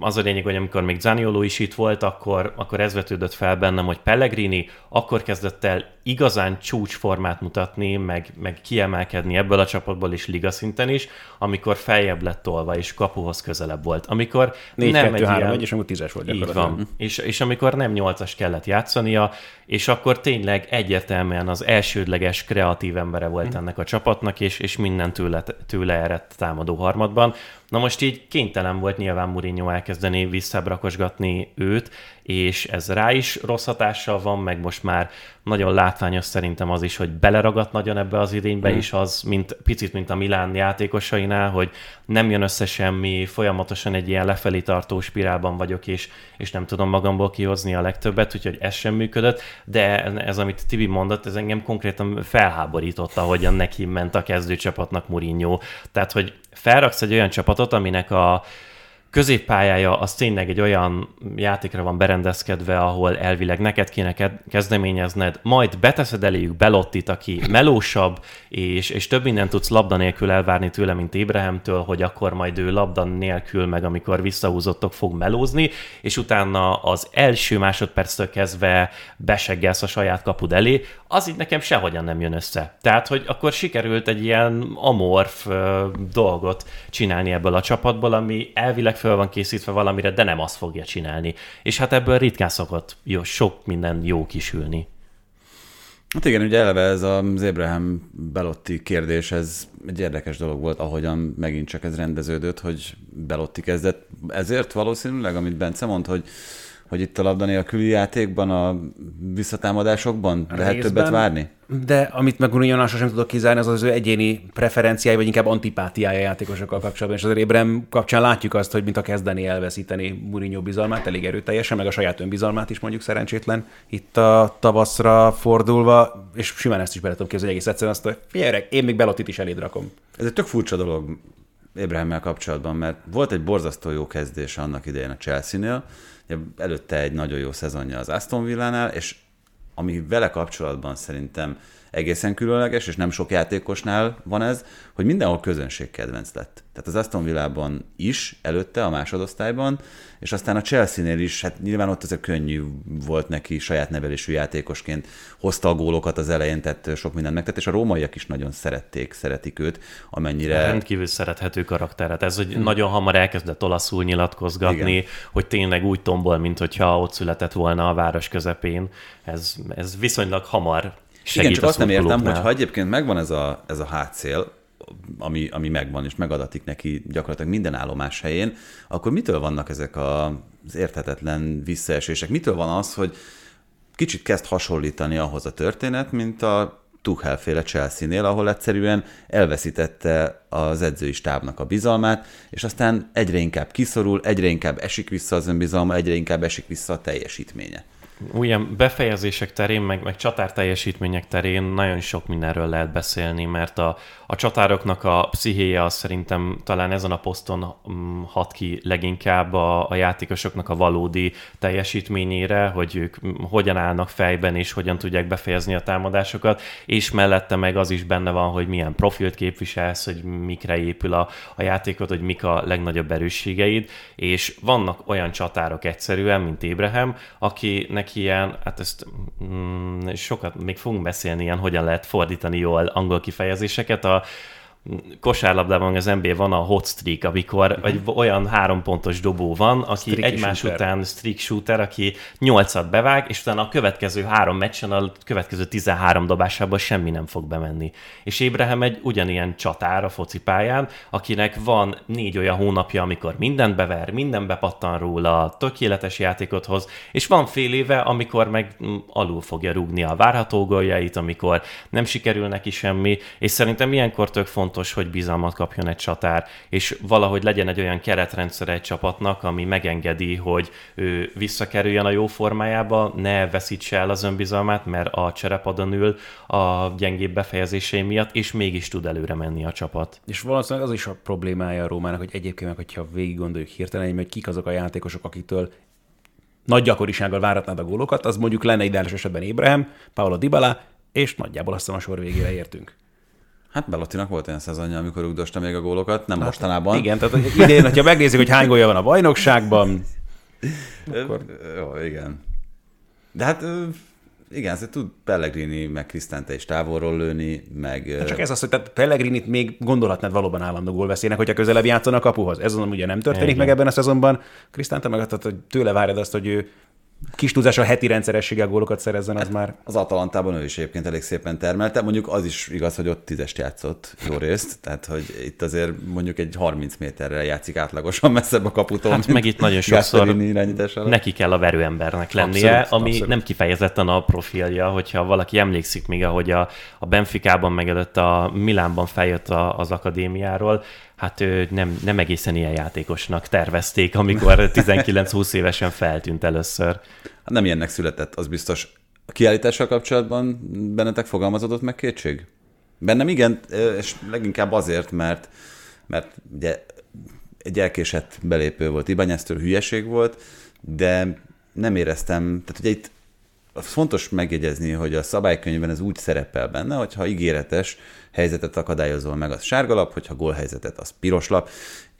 az a lényeg, hogy amikor még Zanioló is itt volt, akkor, akkor ez vetődött fel bennem, hogy Pellegrini akkor kezdett el igazán csúcsformát mutatni, meg, meg kiemelkedni ebből a csapatból is liga szinten is, amikor feljebb lett tolva és kapuhoz közelebb volt. Amikor 4 nem 2 egy 3 ilyen... 1 és amikor 10-es volt Így van. És, és amikor nem nyolcas kellett játszania, és akkor tényleg egyértelműen az elsődleges kreatív embere volt ennek a csapatnak, és, és minden tőle, tőle eredt támadó harmadban. Na most így kénytelen volt nyilván Mourinho elkezdeni visszabrakosgatni őt, és ez rá is rossz hatással van, meg most már nagyon látványos szerintem az is, hogy beleragadt nagyon ebbe az idénybe hmm. is az, mint picit, mint a Milán játékosainál, hogy nem jön össze semmi, folyamatosan egy ilyen lefelé tartó spirálban vagyok, és, és nem tudom magamból kihozni a legtöbbet, úgyhogy ez sem működött, de ez, amit Tibi mondott, ez engem konkrétan felháborította, hogyan neki ment a kezdőcsapatnak Mourinho. Tehát, hogy felraksz egy olyan csapatot, aminek a középpályája az tényleg egy olyan játékra van berendezkedve, ahol elvileg neked kéne kezdeményezned, majd beteszed eléjük Belottit, aki melósabb, és, és több mindent tudsz labda nélkül elvárni tőle, mint Ébrahemtől, hogy akkor majd ő labda nélkül, meg amikor visszahúzottok, fog melózni, és utána az első másodperctől kezdve beseggelsz a saját kapud elé, az így nekem sehogyan nem jön össze. Tehát, hogy akkor sikerült egy ilyen amorf dolgot csinálni ebből a csapatból, ami elvileg föl van készítve valamire, de nem azt fogja csinálni. És hát ebből ritkán szokott jó, sok minden jó kisülni. Hát igen, ugye eleve ez az Abraham Belotti kérdés, ez egy érdekes dolog volt, ahogyan megint csak ez rendeződött, hogy Belotti kezdett. Ezért valószínűleg, amit Bence mond, hogy hogy itt a labda nélküli játékban, a visszatámadásokban a lehet részben, többet várni? De amit meg Mourinho sem tudok kizárni, az az ő egyéni preferenciái, vagy inkább antipátiája játékosokkal kapcsolatban. És az Ébrem kapcsán látjuk azt, hogy mint a kezdeni elveszíteni Mourinho bizalmát, elég erőteljesen, meg a saját önbizalmát is mondjuk szerencsétlen. Itt a tavaszra fordulva, és simán ezt is bele tudom képzelni egész egyszerűen azt, hogy figyelj, én még Belotit is eléd rakom. Ez egy tök furcsa dolog Ébrahemmel kapcsolatban, mert volt egy borzasztó jó kezdés annak idején a Chelsea-nél, előtte egy nagyon jó szezonja az Aston Villánál, és ami vele kapcsolatban szerintem egészen különleges, és nem sok játékosnál van ez, hogy mindenhol közönség kedvenc lett. Tehát az Aston Villában is, előtte a másodosztályban, és aztán a Chelsea-nél is, hát nyilván ott ezek könnyű volt neki saját nevelésű játékosként, hozta a gólokat az elején, tehát sok mindent megtett, és a rómaiak is nagyon szerették, szeretik őt, amennyire... Rendkívül szerethető karakteret. Ez, hogy hmm. nagyon hamar elkezdett olaszul nyilatkozgatni, Igen. hogy tényleg úgy tombol, mint hogyha ott született volna a város közepén. Ez, ez viszonylag hamar segít Igen, csak azt nem értem, hogy ha egyébként megvan ez a, ez a hátszél, ami, ami megvan, és megadatik neki gyakorlatilag minden állomás helyén, akkor mitől vannak ezek a, az érthetetlen visszaesések? Mitől van az, hogy kicsit kezd hasonlítani ahhoz a történet, mint a Tuchel féle Chelsea-nél, ahol egyszerűen elveszítette az edzői stábnak a bizalmát, és aztán egyre inkább kiszorul, egyre inkább esik vissza az önbizalma, egyre inkább esik vissza a teljesítménye olyan befejezések terén, meg, meg csatár teljesítmények terén nagyon sok mindenről lehet beszélni, mert a, a csatároknak a pszichéje az szerintem talán ezen a poszton mm, hat ki leginkább a, a játékosoknak a valódi teljesítményére, hogy ők hogyan állnak fejben, és hogyan tudják befejezni a támadásokat, és mellette meg az is benne van, hogy milyen profilt képviselsz, hogy mikre épül a, a játékot, hogy mik a legnagyobb erősségeid, és vannak olyan csatárok egyszerűen, mint Ébrahem, akinek ilyen, hát ezt mm, sokat még fogunk beszélni ilyen, hogyan lehet fordítani jól angol kifejezéseket. A, uh, kosárlabdában az NBA van a hot streak, amikor uh-huh. egy olyan három pontos dobó van, aki streak egymás shooter. után streak shooter, aki nyolcat bevág, és utána a következő három meccsen, a következő 13 dobásában semmi nem fog bemenni. És Ébrahem egy ugyanilyen csatár a focipályán, akinek van négy olyan hónapja, amikor mindent bever, minden bepattan róla, tökéletes játékot hoz, és van fél éve, amikor meg mm, alul fogja rúgni a várható góljait, amikor nem sikerül neki semmi, és szerintem ilyenkor tök fontos fontos, hogy bizalmat kapjon egy csatár, és valahogy legyen egy olyan keretrendszer egy csapatnak, ami megengedi, hogy ő visszakerüljön a jó formájába, ne veszítse el az önbizalmát, mert a cserepadon ül a gyengébb befejezései miatt, és mégis tud előre menni a csapat. És valószínűleg az is a problémája a Rómának, hogy egyébként meg, hogyha végig gondoljuk hirtelen, hogy kik azok a játékosok, akitől nagy gyakorisággal váratnád a gólokat, az mondjuk lenne ideális esetben Ébrahim, Paolo Dybala, és nagyjából azt a sor végére értünk. Hát Belottinak volt olyan szezonja, amikor rugdosta még a gólokat, nem hát, mostanában. Igen, tehát idén, ha megnézzük, hogy hány gólja van a bajnokságban, akkor... Jó, igen. De hát igen, ez tud Pellegrini meg Krisztánte is távolról lőni, meg... De csak ez az, hogy tehát pellegrini még gondolhatnád valóban állandó gólveszélynek, hogyha közelebb játszanak a kapuhoz. Ez azon ugye nem történik igen. meg ebben a szezonban. Krisztánte meg tehát, hogy tőle várjad azt, hogy ő kis túlzás a heti rendszerességgel gólokat szerezzen, az már... Az Atalantában ő is egyébként elég szépen termelte. Mondjuk az is igaz, hogy ott tízest játszott jó részt, tehát hogy itt azért mondjuk egy 30 méterrel játszik átlagosan messzebb a kaputól. Hát meg itt nagyon sokszor neki kell a verőembernek lennie, abszolút, ami abszolút. nem kifejezetten a profilja, hogyha valaki emlékszik még, ahogy a, a Benficában meg előtt a Milánban feljött a, az akadémiáról, hát ő nem, nem egészen ilyen játékosnak tervezték, amikor 19-20 évesen feltűnt először. Hát nem ilyennek született, az biztos. A kiállítással kapcsolatban bennetek fogalmazódott meg kétség? Bennem igen, és leginkább azért, mert, mert ugye egy elkésett belépő volt, Ibányesztől hülyeség volt, de nem éreztem, tehát ugye itt fontos megjegyezni, hogy a szabálykönyvben ez úgy szerepel benne, hogyha ígéretes helyzetet akadályozol meg, az sárgalap, hogyha gólhelyzetet, az piros lap.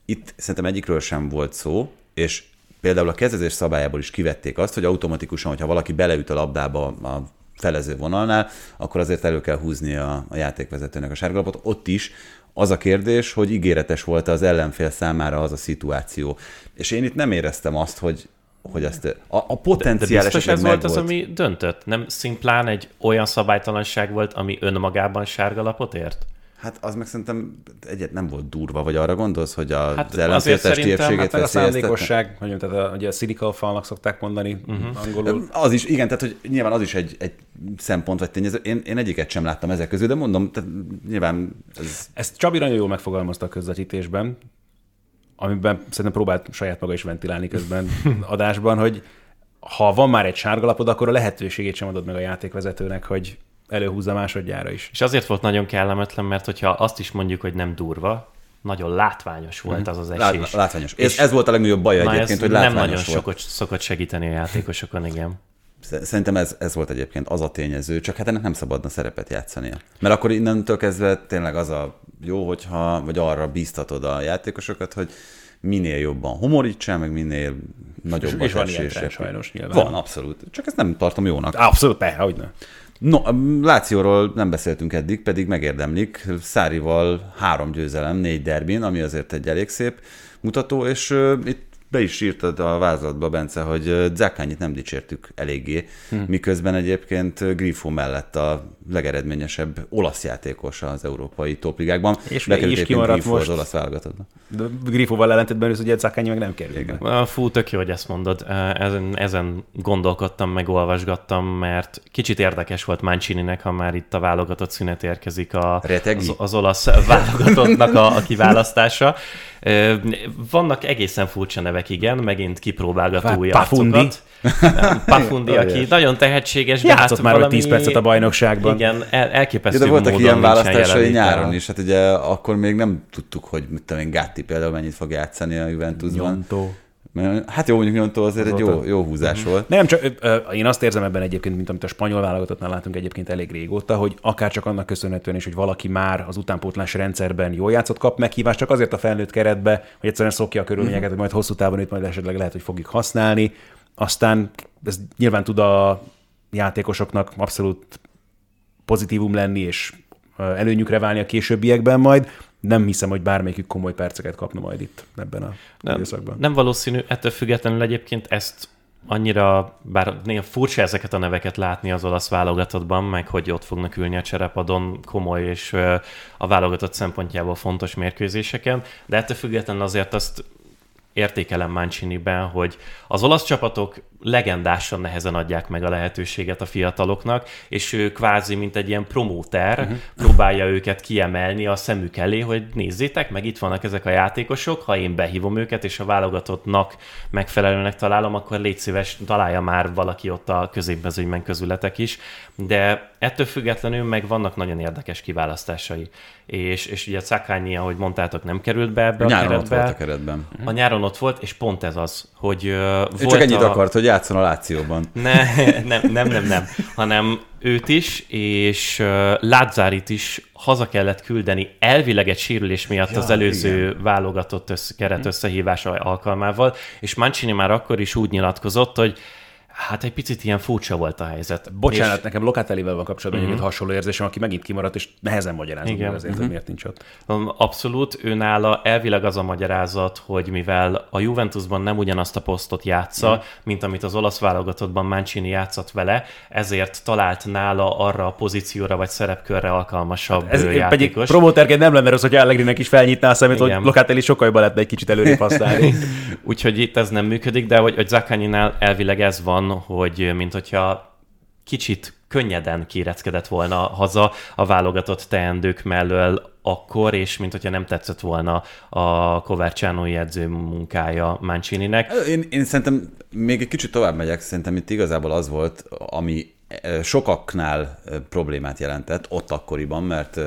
Itt szerintem egyikről sem volt szó, és például a kezdezés szabályából is kivették azt, hogy automatikusan, hogyha valaki beleüt a labdába a felező vonalnál, akkor azért elő kell húzni a, a játékvezetőnek a sárgalapot. Ott is az a kérdés, hogy ígéretes volt az ellenfél számára az a szituáció. És én itt nem éreztem azt, hogy hogy azt a, a potenciális de, de ez volt az, ami döntött? Nem szimplán egy olyan szabálytalanság volt, ami önmagában sárgalapot ért? Hát az meg szerintem egyet nem volt durva, vagy arra gondolsz, hogy a hát az ellenfél testi épségét hát a szándékosság, hogy tehát a, ugye a cynical falnak szokták mondani uh-huh. angolul. Az is, igen, tehát hogy nyilván az is egy, egy szempont, vagy tényező. Én, én egyiket sem láttam ezek közül, de mondom, tehát nyilván... Ez... Ezt Csabi nagyon jól megfogalmazta a közvetítésben, amiben szerintem próbált saját maga is ventilálni közben adásban, hogy ha van már egy sárgalapod, akkor a lehetőségét sem adod meg a játékvezetőnek, hogy előhúzza másodjára is. És azért volt nagyon kellemetlen, mert hogyha azt is mondjuk, hogy nem durva, nagyon látványos volt mhm. az az esés. Lát, látványos. És ez, ez volt a legnagyobb baj egyébként, hogy látványos nem nagyon volt. Sokot, szokott segíteni a játékosokon, igen. Szerintem ez, ez volt egyébként az a tényező, csak hát ennek nem szabadna szerepet játszania. Mert akkor innentől kezdve tényleg az a jó, hogyha, vagy arra bíztatod a játékosokat, hogy minél jobban humorítsál, meg minél nagyobb és, az és van sajnos nyilván. Van, abszolút. Csak ezt nem tartom jónak. Abszolút, ne, hogy ne. No, Lációról nem beszéltünk eddig, pedig megérdemlik. Szárival három győzelem, négy derbin, ami azért egy elég szép mutató, és uh, itt be is írtad a vázlatba, Bence, hogy Zakányit nem dicsértük eléggé, hm. miközben egyébként Grifo mellett a legeredményesebb olasz játékos az európai topligákban. És Bekerült is kimaradt Grifo most. az olasz válogatottban. Grifóval ellentétben is ugye Zakányi meg nem kerül. Fú, tök jó, hogy ezt mondod. Ezen, ezen gondolkodtam, meg olvasgattam, mert kicsit érdekes volt Mancininek, ha már itt a válogatott szünet érkezik a, az, az olasz válogatottnak a, a kiválasztása. Vannak egészen furcsa nevek, igen, megint kipróbálgató új Pafundi. Pafundi, aki nagyon tehetséges. Játszott hát már valami... 10 percet a bajnokságban. Igen, el, elképesztő De voltak ilyen választásai nyáron is, hát ugye akkor még nem tudtuk, hogy mit tudom én, Gatti például mennyit fog játszani a Juventusban. Hát jó, mondjuk Nyontó azért egy jó, jó húzás mm. volt. Nem, csak ö, én azt érzem ebben egyébként, mint amit a spanyol válogatottnál látunk egyébként elég régóta, hogy akár csak annak köszönhetően is, hogy valaki már az utánpótlás rendszerben jól játszott, kap meghívást, csak azért a felnőtt keretbe, hogy egyszerűen szokja a körülményeket, hogy majd hosszú távon itt majd esetleg lehet, hogy fogjuk használni. Aztán ez nyilván tud a játékosoknak abszolút pozitívum lenni, és előnyükre válni a későbbiekben majd. Nem hiszem, hogy bármelyikük komoly perceket kapna majd itt ebben a nem, időszakban. Nem valószínű, ettől függetlenül egyébként ezt annyira, bár néha furcsa ezeket a neveket látni az olasz válogatottban, meg hogy ott fognak ülni a cserepadon komoly és a válogatott szempontjából fontos mérkőzéseken, de ettől függetlenül azért azt értékelem Manciniben, hogy az olasz csapatok legendásan nehezen adják meg a lehetőséget a fiataloknak, és ő kvázi, mint egy ilyen promóter, uh-huh. próbálja őket kiemelni a szemük elé, hogy nézzétek, meg itt vannak ezek a játékosok, ha én behívom őket, és a válogatottnak megfelelőnek találom, akkor légy szíves, találja már valaki ott a középmezőnyben közületek is, de ettől függetlenül meg vannak nagyon érdekes kiválasztásai. És, és ugye Szakányi, ahogy mondtátok, nem került be ebbe nyáron a keretbe. Ott volt a keretben. A nyáron ott volt, és pont ez az, hogy uh, volt csak ennyit a... akart, hogy játszon a Lációban. Ne, nem, nem, nem, nem, hanem őt is, és uh, Lázárit is haza kellett küldeni elvileg egy sérülés miatt ja, az előző igen. válogatott össze, keret összehívása alkalmával, és Mancini már akkor is úgy nyilatkozott, hogy Hát egy picit ilyen furcsa volt a helyzet. Bocsánat, és... nekem Lokatellivel van kapcsolatban uh-huh. egy hasonló érzésem, aki megint kimaradt, és nehezen magyarázom Igen. azért, uh-huh. hogy miért nincs ott. Um, Abszolút, ő nála elvileg az a magyarázat, hogy mivel a Juventusban nem ugyanazt a posztot játsza, uh-huh. mint amit az olasz válogatottban Mancini játszott vele, ezért talált nála arra a pozícióra vagy szerepkörre alkalmasabb hát ez játékos. Pedig promóterként nem lenne rossz, hogy Allegrinek is felnyitná a szemét, Igen. hogy Lokatelli sokkal jobban lehetne egy kicsit előrébb használni. Úgyhogy itt ez nem működik, de hogy, hogy Zakányi-nál elvileg ez van, hogy mint hogyha kicsit könnyeden kéreckedett volna haza a válogatott teendők mellől akkor, és mint hogyha nem tetszett volna a Covercianoi edző munkája Mancininek. Én, én szerintem még egy kicsit tovább megyek, szerintem itt igazából az volt, ami sokaknál problémát jelentett ott akkoriban, mert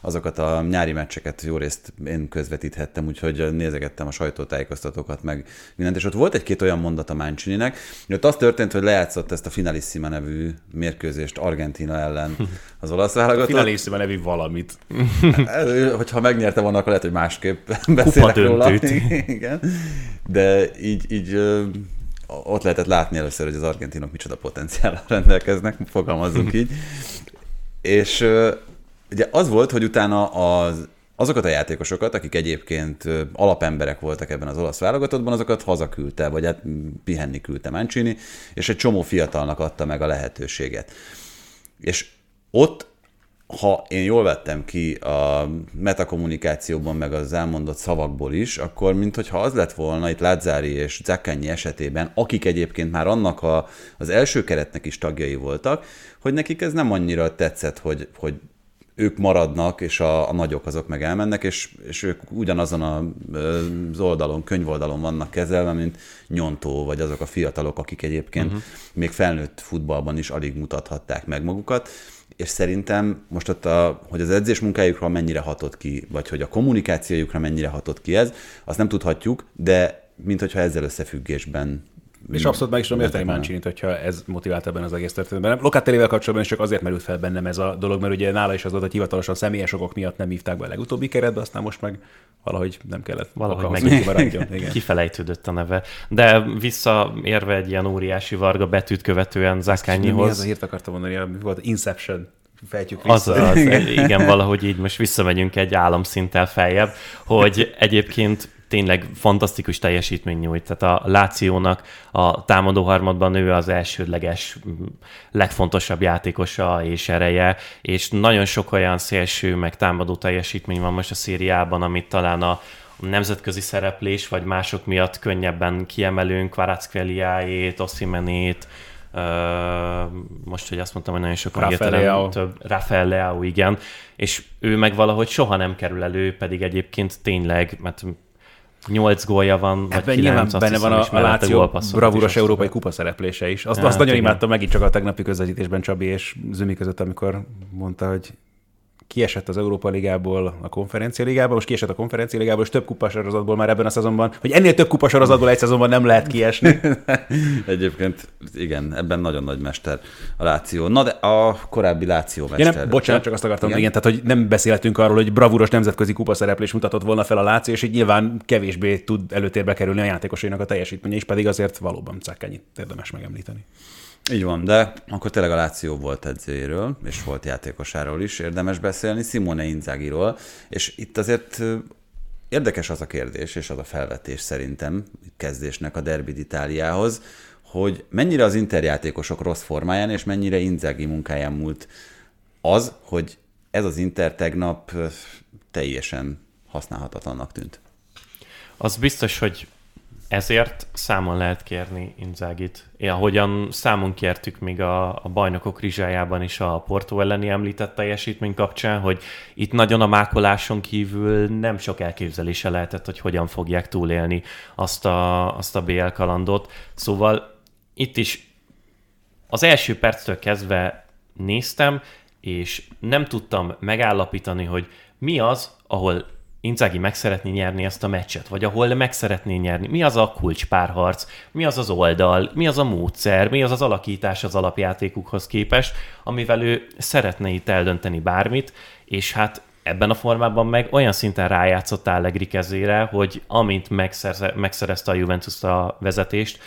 azokat a nyári meccseket jó részt én közvetíthettem, úgyhogy nézegettem a sajtótájékoztatókat meg mindent, és ott volt egy-két olyan mondat a Mancininek, hogy ott az történt, hogy lejátszott ezt a Finalissima nevű mérkőzést Argentina ellen az olasz válogatott. Finalissima nevű valamit. Hogyha megnyerte volna, akkor lehet, hogy másképp beszélek róla. Igen. De így, így ott lehetett látni először, hogy az argentinok micsoda potenciállal rendelkeznek, fogalmazunk így. És ugye az volt, hogy utána az, azokat a játékosokat, akik egyébként alapemberek voltak ebben az olasz válogatottban, azokat hazaküldte, vagy hát pihenni küldte Mancini, és egy csomó fiatalnak adta meg a lehetőséget. És ott ha én jól vettem ki a metakommunikációban, meg az elmondott szavakból is, akkor mintha az lett volna itt Lazzári és Zakkányi esetében, akik egyébként már annak a, az első keretnek is tagjai voltak, hogy nekik ez nem annyira tetszett, hogy, hogy ők maradnak, és a, a nagyok azok meg elmennek, és, és ők ugyanazon a, az oldalon, könyvoldalon vannak kezelve, mint Nyontó, vagy azok a fiatalok, akik egyébként uh-huh. még felnőtt futballban is alig mutathatták meg magukat és szerintem most ott, a, hogy az edzés munkájukra mennyire hatott ki, vagy hogy a kommunikációjukra mennyire hatott ki ez, azt nem tudhatjuk, de mint hogyha ezzel összefüggésben és abszolút meg is tudom érteni Mancini, hogyha ez motivált ebben az egész történetben. Lokatellivel kapcsolatban is csak azért merült fel bennem ez a dolog, mert ugye nála is az volt, hogy hivatalosan személyes okok miatt nem hívták be a legutóbbi keretbe, aztán most meg valahogy nem kellett. Valahogy meg. Igen. kifelejtődött a neve. De visszaérve egy ilyen óriási varga betűt követően Zakányihoz. Mi ez a hírt akartam mondani, mi volt Inception fejtjük vissza. Az, az, igen, valahogy így most visszamegyünk egy államszinttel feljebb, hogy egyébként tényleg fantasztikus teljesítmény nyújt. Tehát a Lációnak a támadó harmadban ő az elsődleges, legfontosabb játékosa és ereje, és nagyon sok olyan szélső, meg támadó teljesítmény van most a szériában, amit talán a nemzetközi szereplés, vagy mások miatt könnyebben kiemelünk, Kvaratskveliájét, Ossimenét, Uh, most, hogy azt mondtam, hogy nagyon sokan Rafael több Rafael Leao, igen, és ő meg valahogy soha nem kerül elő, pedig egyébként tényleg, mert nyolc gólja van, vagy kilenc, benne hiszem, van a, a Láció bravúros európai kupa szereplése is. Azt, ja, azt nagyon imádtam megint csak a tegnapi közvetítésben Csabi és Zümi között, amikor mondta, hogy kiesett az Európa Ligából a konferencia ligába, most kiesett a konferencia ligából, és több kupasorozatból már ebben a szezonban, hogy ennél több kupasorozatból egy szezonban nem lehet kiesni. Egyébként igen, ebben nagyon nagy mester a Láció. Na de a korábbi Láció mester. Ja, nem, bocsánat, csak azt akartam, igen. igen, tehát hogy nem beszélhetünk arról, hogy bravúros nemzetközi kupaszereplés mutatott volna fel a Láció, és így nyilván kevésbé tud előtérbe kerülni a játékosainak a teljesítménye, és pedig azért valóban Cákányit érdemes megemlíteni. Így van, de akkor tényleg a Láció volt edzőjéről, és volt játékosáról is érdemes beszélni, Simone Inzagiról, és itt azért érdekes az a kérdés, és az a felvetés szerintem kezdésnek a Derby d'Italiához, hogy mennyire az interjátékosok rossz formáján, és mennyire Inzaghi munkáján múlt az, hogy ez az Inter tegnap teljesen használhatatlannak tűnt. Az biztos, hogy ezért számon lehet kérni Inzágit. Én ahogyan számon kértük még a, a bajnokok rizsájában is a Porto elleni említett teljesítmény kapcsán, hogy itt nagyon a mákoláson kívül nem sok elképzelése lehetett, hogy hogyan fogják túlélni azt a, azt a BL kalandot. Szóval itt is az első perctől kezdve néztem, és nem tudtam megállapítani, hogy mi az, ahol Inzaghi meg szeretné nyerni ezt a meccset, vagy ahol meg szeretné nyerni. Mi az a kulcspárharc, mi az az oldal, mi az a módszer, mi az az alakítás az alapjátékukhoz képest, amivel ő szeretne itt eldönteni bármit, és hát ebben a formában meg olyan szinten rájátszott Allegri kezére, hogy amint megszerze, megszerezte a Juventus a vezetést,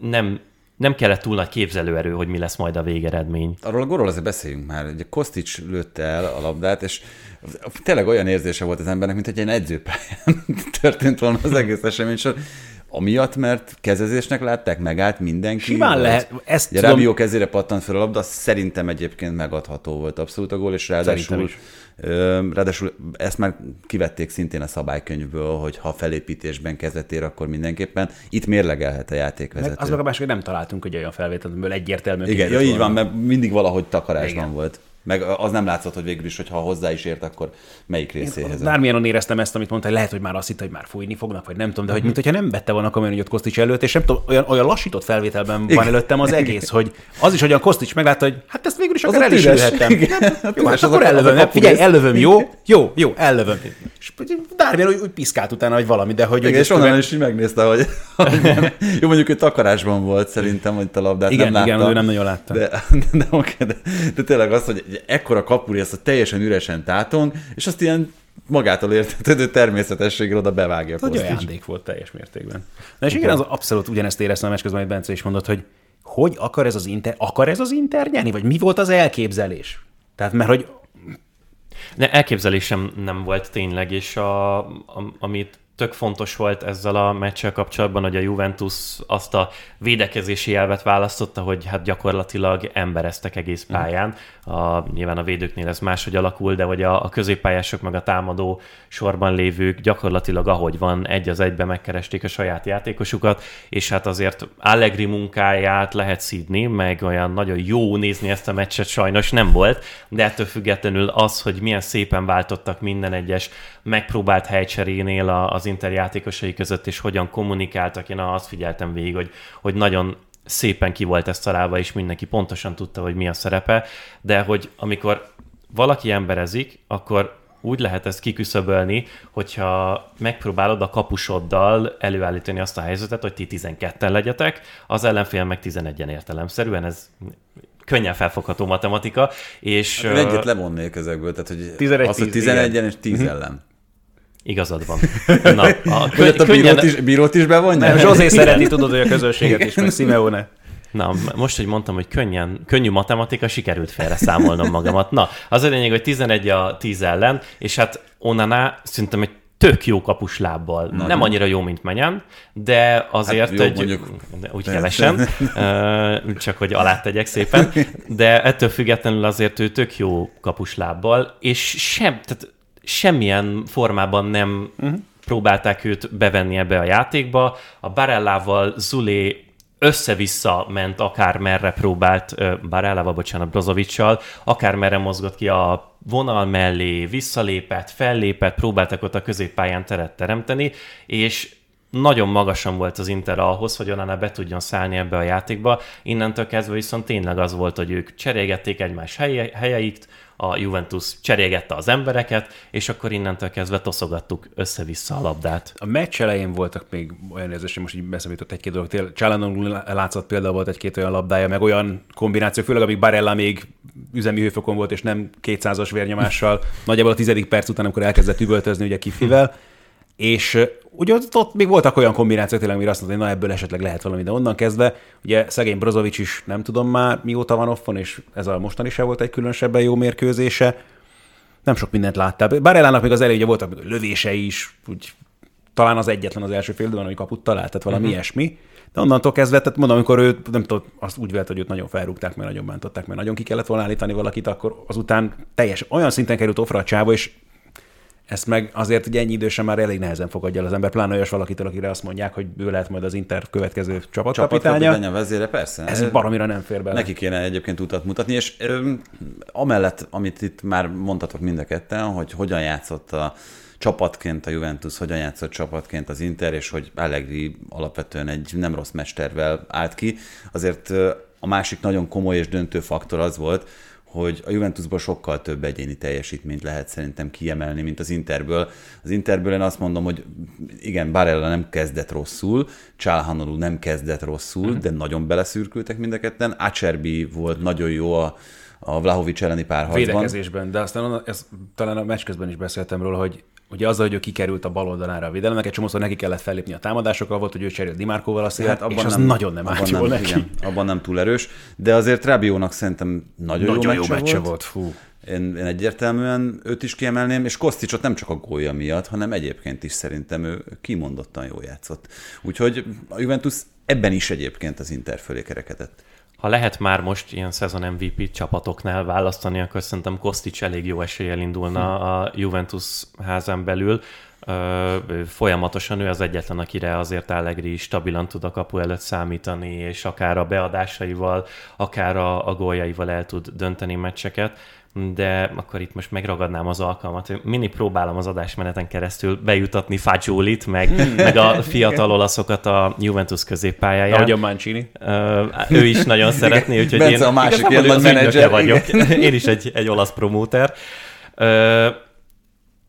nem nem kellett túl nagy képzelőerő, hogy mi lesz majd a végeredmény. Arról a gólról azért beszéljünk már. Ugye Kostics lőtte el a labdát, és tényleg olyan érzése volt az embernek, mint hogy egy edzőpályán történt volna az egész esemény. Amiatt, mert kezezésnek látták, megállt mindenki. Simán vagy- lehet. Ezt Ugye tudom- Rabió kezére pattant fel a labda, szerintem egyébként megadható volt abszolút a gól, és ráadásul, ráadásul ezt már kivették szintén a szabálykönyvből, hogy ha felépítésben kezet ér, akkor mindenképpen itt mérlegelhet a játékvezető. Meg az meg a másik, hogy nem találtunk egy olyan felvételt, amiből egyértelműen Igen, ja, így van, mert mindig valahogy takarásban Igen. volt. Meg az nem látszott, hogy végül is, hogy ha hozzá is ért, akkor melyik részéhez. Bármilyen éreztem ezt, amit mondta, hogy lehet, hogy már azt hitte, hogy már fújni fognak, vagy nem tudom, de hogy mint hogyha nem vette volna komolyan, hogy ott Kostics előtt, és nem tudom, olyan, olyan lassított felvételben van előttem az egész, hogy az is, hogy a Kostics meglátta, hogy hát ezt végül is akár el is lőhettem. Igen. Jó, hát az akkor a- a ellövöm, figyelj, ellövöm, jó? Jó, jó, ellövöm. És Darwin úgy, úgy piszkált utána, hogy valami, de hogy... Igen, hogy és onnan is így megnézte, hogy hogy jó, mondjuk ő takarásban volt szerintem, hogy a labdát Igen, nem igen, látta. ő nem nagyon látta. De, de, oké, de, de, tényleg az, hogy ekkora kapuri, ezt a teljesen üresen tátong, és azt ilyen magától értetődő természetességgel oda bevágja Hogy Kostić. ajándék volt teljes mértékben. Na és igen, az abszolút ugyanezt éreztem a meccs amit Bence is mondott, hogy hogy akar ez az Inter, akar ez az Inter nyerni, vagy mi volt az elképzelés? Tehát mert hogy Ne, elképzelésem nem volt tényleg, és a, a, amit tök fontos volt ezzel a meccsel kapcsolatban, hogy a Juventus azt a védekezési elvet választotta, hogy hát gyakorlatilag embereztek egész pályán. A, nyilván a védőknél ez máshogy alakul, de hogy a, a középpályások meg a támadó sorban lévők gyakorlatilag ahogy van, egy az egybe megkeresték a saját játékosukat, és hát azért Allegri munkáját lehet szídni, meg olyan nagyon jó nézni ezt a meccset sajnos nem volt, de ettől függetlenül az, hogy milyen szépen váltottak minden egyes megpróbált helycserénél az Inter játékosai között, és hogyan kommunikáltak, én azt figyeltem végig, hogy, hogy nagyon szépen ki volt ezt találva, és mindenki pontosan tudta, hogy mi a szerepe, de hogy amikor valaki emberezik, akkor úgy lehet ezt kiküszöbölni, hogyha megpróbálod a kapusoddal előállítani azt a helyzetet, hogy ti 12-en legyetek, az ellenfél meg 11-en értelemszerűen, ez könnyen felfogható matematika, és ö, egyet levonnék ezekből, tehát hogy 11-10, az, hogy 11-en és 10 ellen. Igazad van. Na, a ott a bírót is, bírót is bevonja? nem, Zsozé szereti, tudod, hogy a közönséget is, meg Simeone. Na, most, hogy mondtam, hogy könnyen, könnyű matematika, sikerült félre számolnom magamat. Na, az a lényeg, hogy 11 a 10 ellen, és hát Onaná szerintem egy tök jó kapus lábbal. Nagyon. Nem annyira jó, mint Menyen, de azért Hát jó, egy, mondjuk. úgy kevesen, ö, csak hogy alá tegyek szépen, de ettől függetlenül azért ő tök jó kapus lábbal, és sem, tehát semmilyen formában nem uh-huh. próbálták őt bevenni ebbe a játékba. A Barellával Zulé össze-vissza ment, akár merre próbált, Barellával, bocsánat, Brozovicsal, akár merre mozgott ki a vonal mellé, visszalépett, fellépett, próbáltak ott a középpályán teret teremteni, és nagyon magasan volt az Inter ahhoz, hogy Onana be tudjon szállni ebbe a játékba. Innentől kezdve viszont tényleg az volt, hogy ők cserélgették egymás helye, a Juventus cserélgette az embereket, és akkor innentől kezdve toszogattuk össze-vissza a labdát. A meccs elején voltak még olyan érzések, most így beszemított egy-két dolog. Csálanon látszott például volt egy-két olyan labdája, meg olyan kombináció, főleg amíg Barella még üzemi hőfokon volt, és nem 200-as vérnyomással, nagyjából a tizedik perc után, amikor elkezdett üvöltözni ugye Kifivel, és ugye ott, ott még voltak olyan kombinációk, tényleg, amire azt mondta, hogy na ebből esetleg lehet valami, de onnan kezdve, ugye szegény Brozovic is nem tudom már mióta van offon, és ez a mostani se volt egy különösebben jó mérkőzése. Nem sok mindent láttál. Barellának még az elején voltak még lövései is, úgy talán az egyetlen az első fél időben, ami kaput talált, tehát valami uh-huh. ilyesmi. De onnantól kezdve, tehát mondom, amikor ő, nem tudom, azt úgy vélt, hogy őt nagyon felrúgták, mert nagyon bántották, mert nagyon ki kellett volna állítani valakit, akkor azután teljes, olyan szinten került offra a csáva, és ezt meg azért ugye ennyi idősen már elég nehezen fogadja az ember, pláne olyas valakitől, akire azt mondják, hogy ő lehet majd az Inter következő csapatkapitánya. Csapatkapitánya, vezére, persze. Ez baromira nem fér bele. Neki kéne egyébként utat mutatni, és ö, amellett, amit itt már mondtatok mind a ketten, hogy hogyan játszott a csapatként a Juventus, hogyan játszott csapatként az Inter, és hogy Allegri alapvetően egy nem rossz mestervel állt ki. Azért a másik nagyon komoly és döntő faktor az volt, hogy a Juventusból sokkal több egyéni teljesítményt lehet szerintem kiemelni, mint az Interből. Az Interből én azt mondom, hogy igen, Barella nem kezdett rosszul, Csalhanoglu nem kezdett rosszul, uh-huh. de nagyon beleszürkültek mind a ketten. Acerbi volt nagyon jó a, a Vlahovics elleni párharcban. védekezésben, de aztán ez, talán a meccs közben is beszéltem róla, hogy Ugye azzal, hogy ő kikerült a bal oldalára a védelemnek, egy csomószor neki kellett fellépni a támadásokra, volt, hogy ő cserélt Dimárkóval a szélet, hát és az nem, nagyon nem állt jól neki. Igen, abban nem túl erős, de azért Rabiónak szerintem nagyon, nagyon jó, jó meccse, volt. volt. Fú. Én, én egyértelműen őt is kiemelném, és Koszticsot nem csak a gólja miatt, hanem egyébként is szerintem ő kimondottan jól játszott. Úgyhogy a Juventus ebben is egyébként az Inter fölé kerekedett. Ha lehet már most ilyen szezon MVP csapatoknál választani, akkor szerintem Kostics elég jó eséllyel indulna a Juventus házán belül. Folyamatosan ő az egyetlen, akire azért Allegri stabilan tud a kapu előtt számítani, és akár a beadásaival, akár a, a góljaival el tud dönteni meccseket de akkor itt most megragadnám az alkalmat, hogy mini próbálom az adásmeneten keresztül bejutatni Fagioli-t, meg, meg a fiatal olaszokat a Juventus középpályáján. Ahogy a Mancini. Uh, ő is nagyon szeretné, úgyhogy Bence én, a másik menedzser vagyok. én is egy, egy olasz promóter.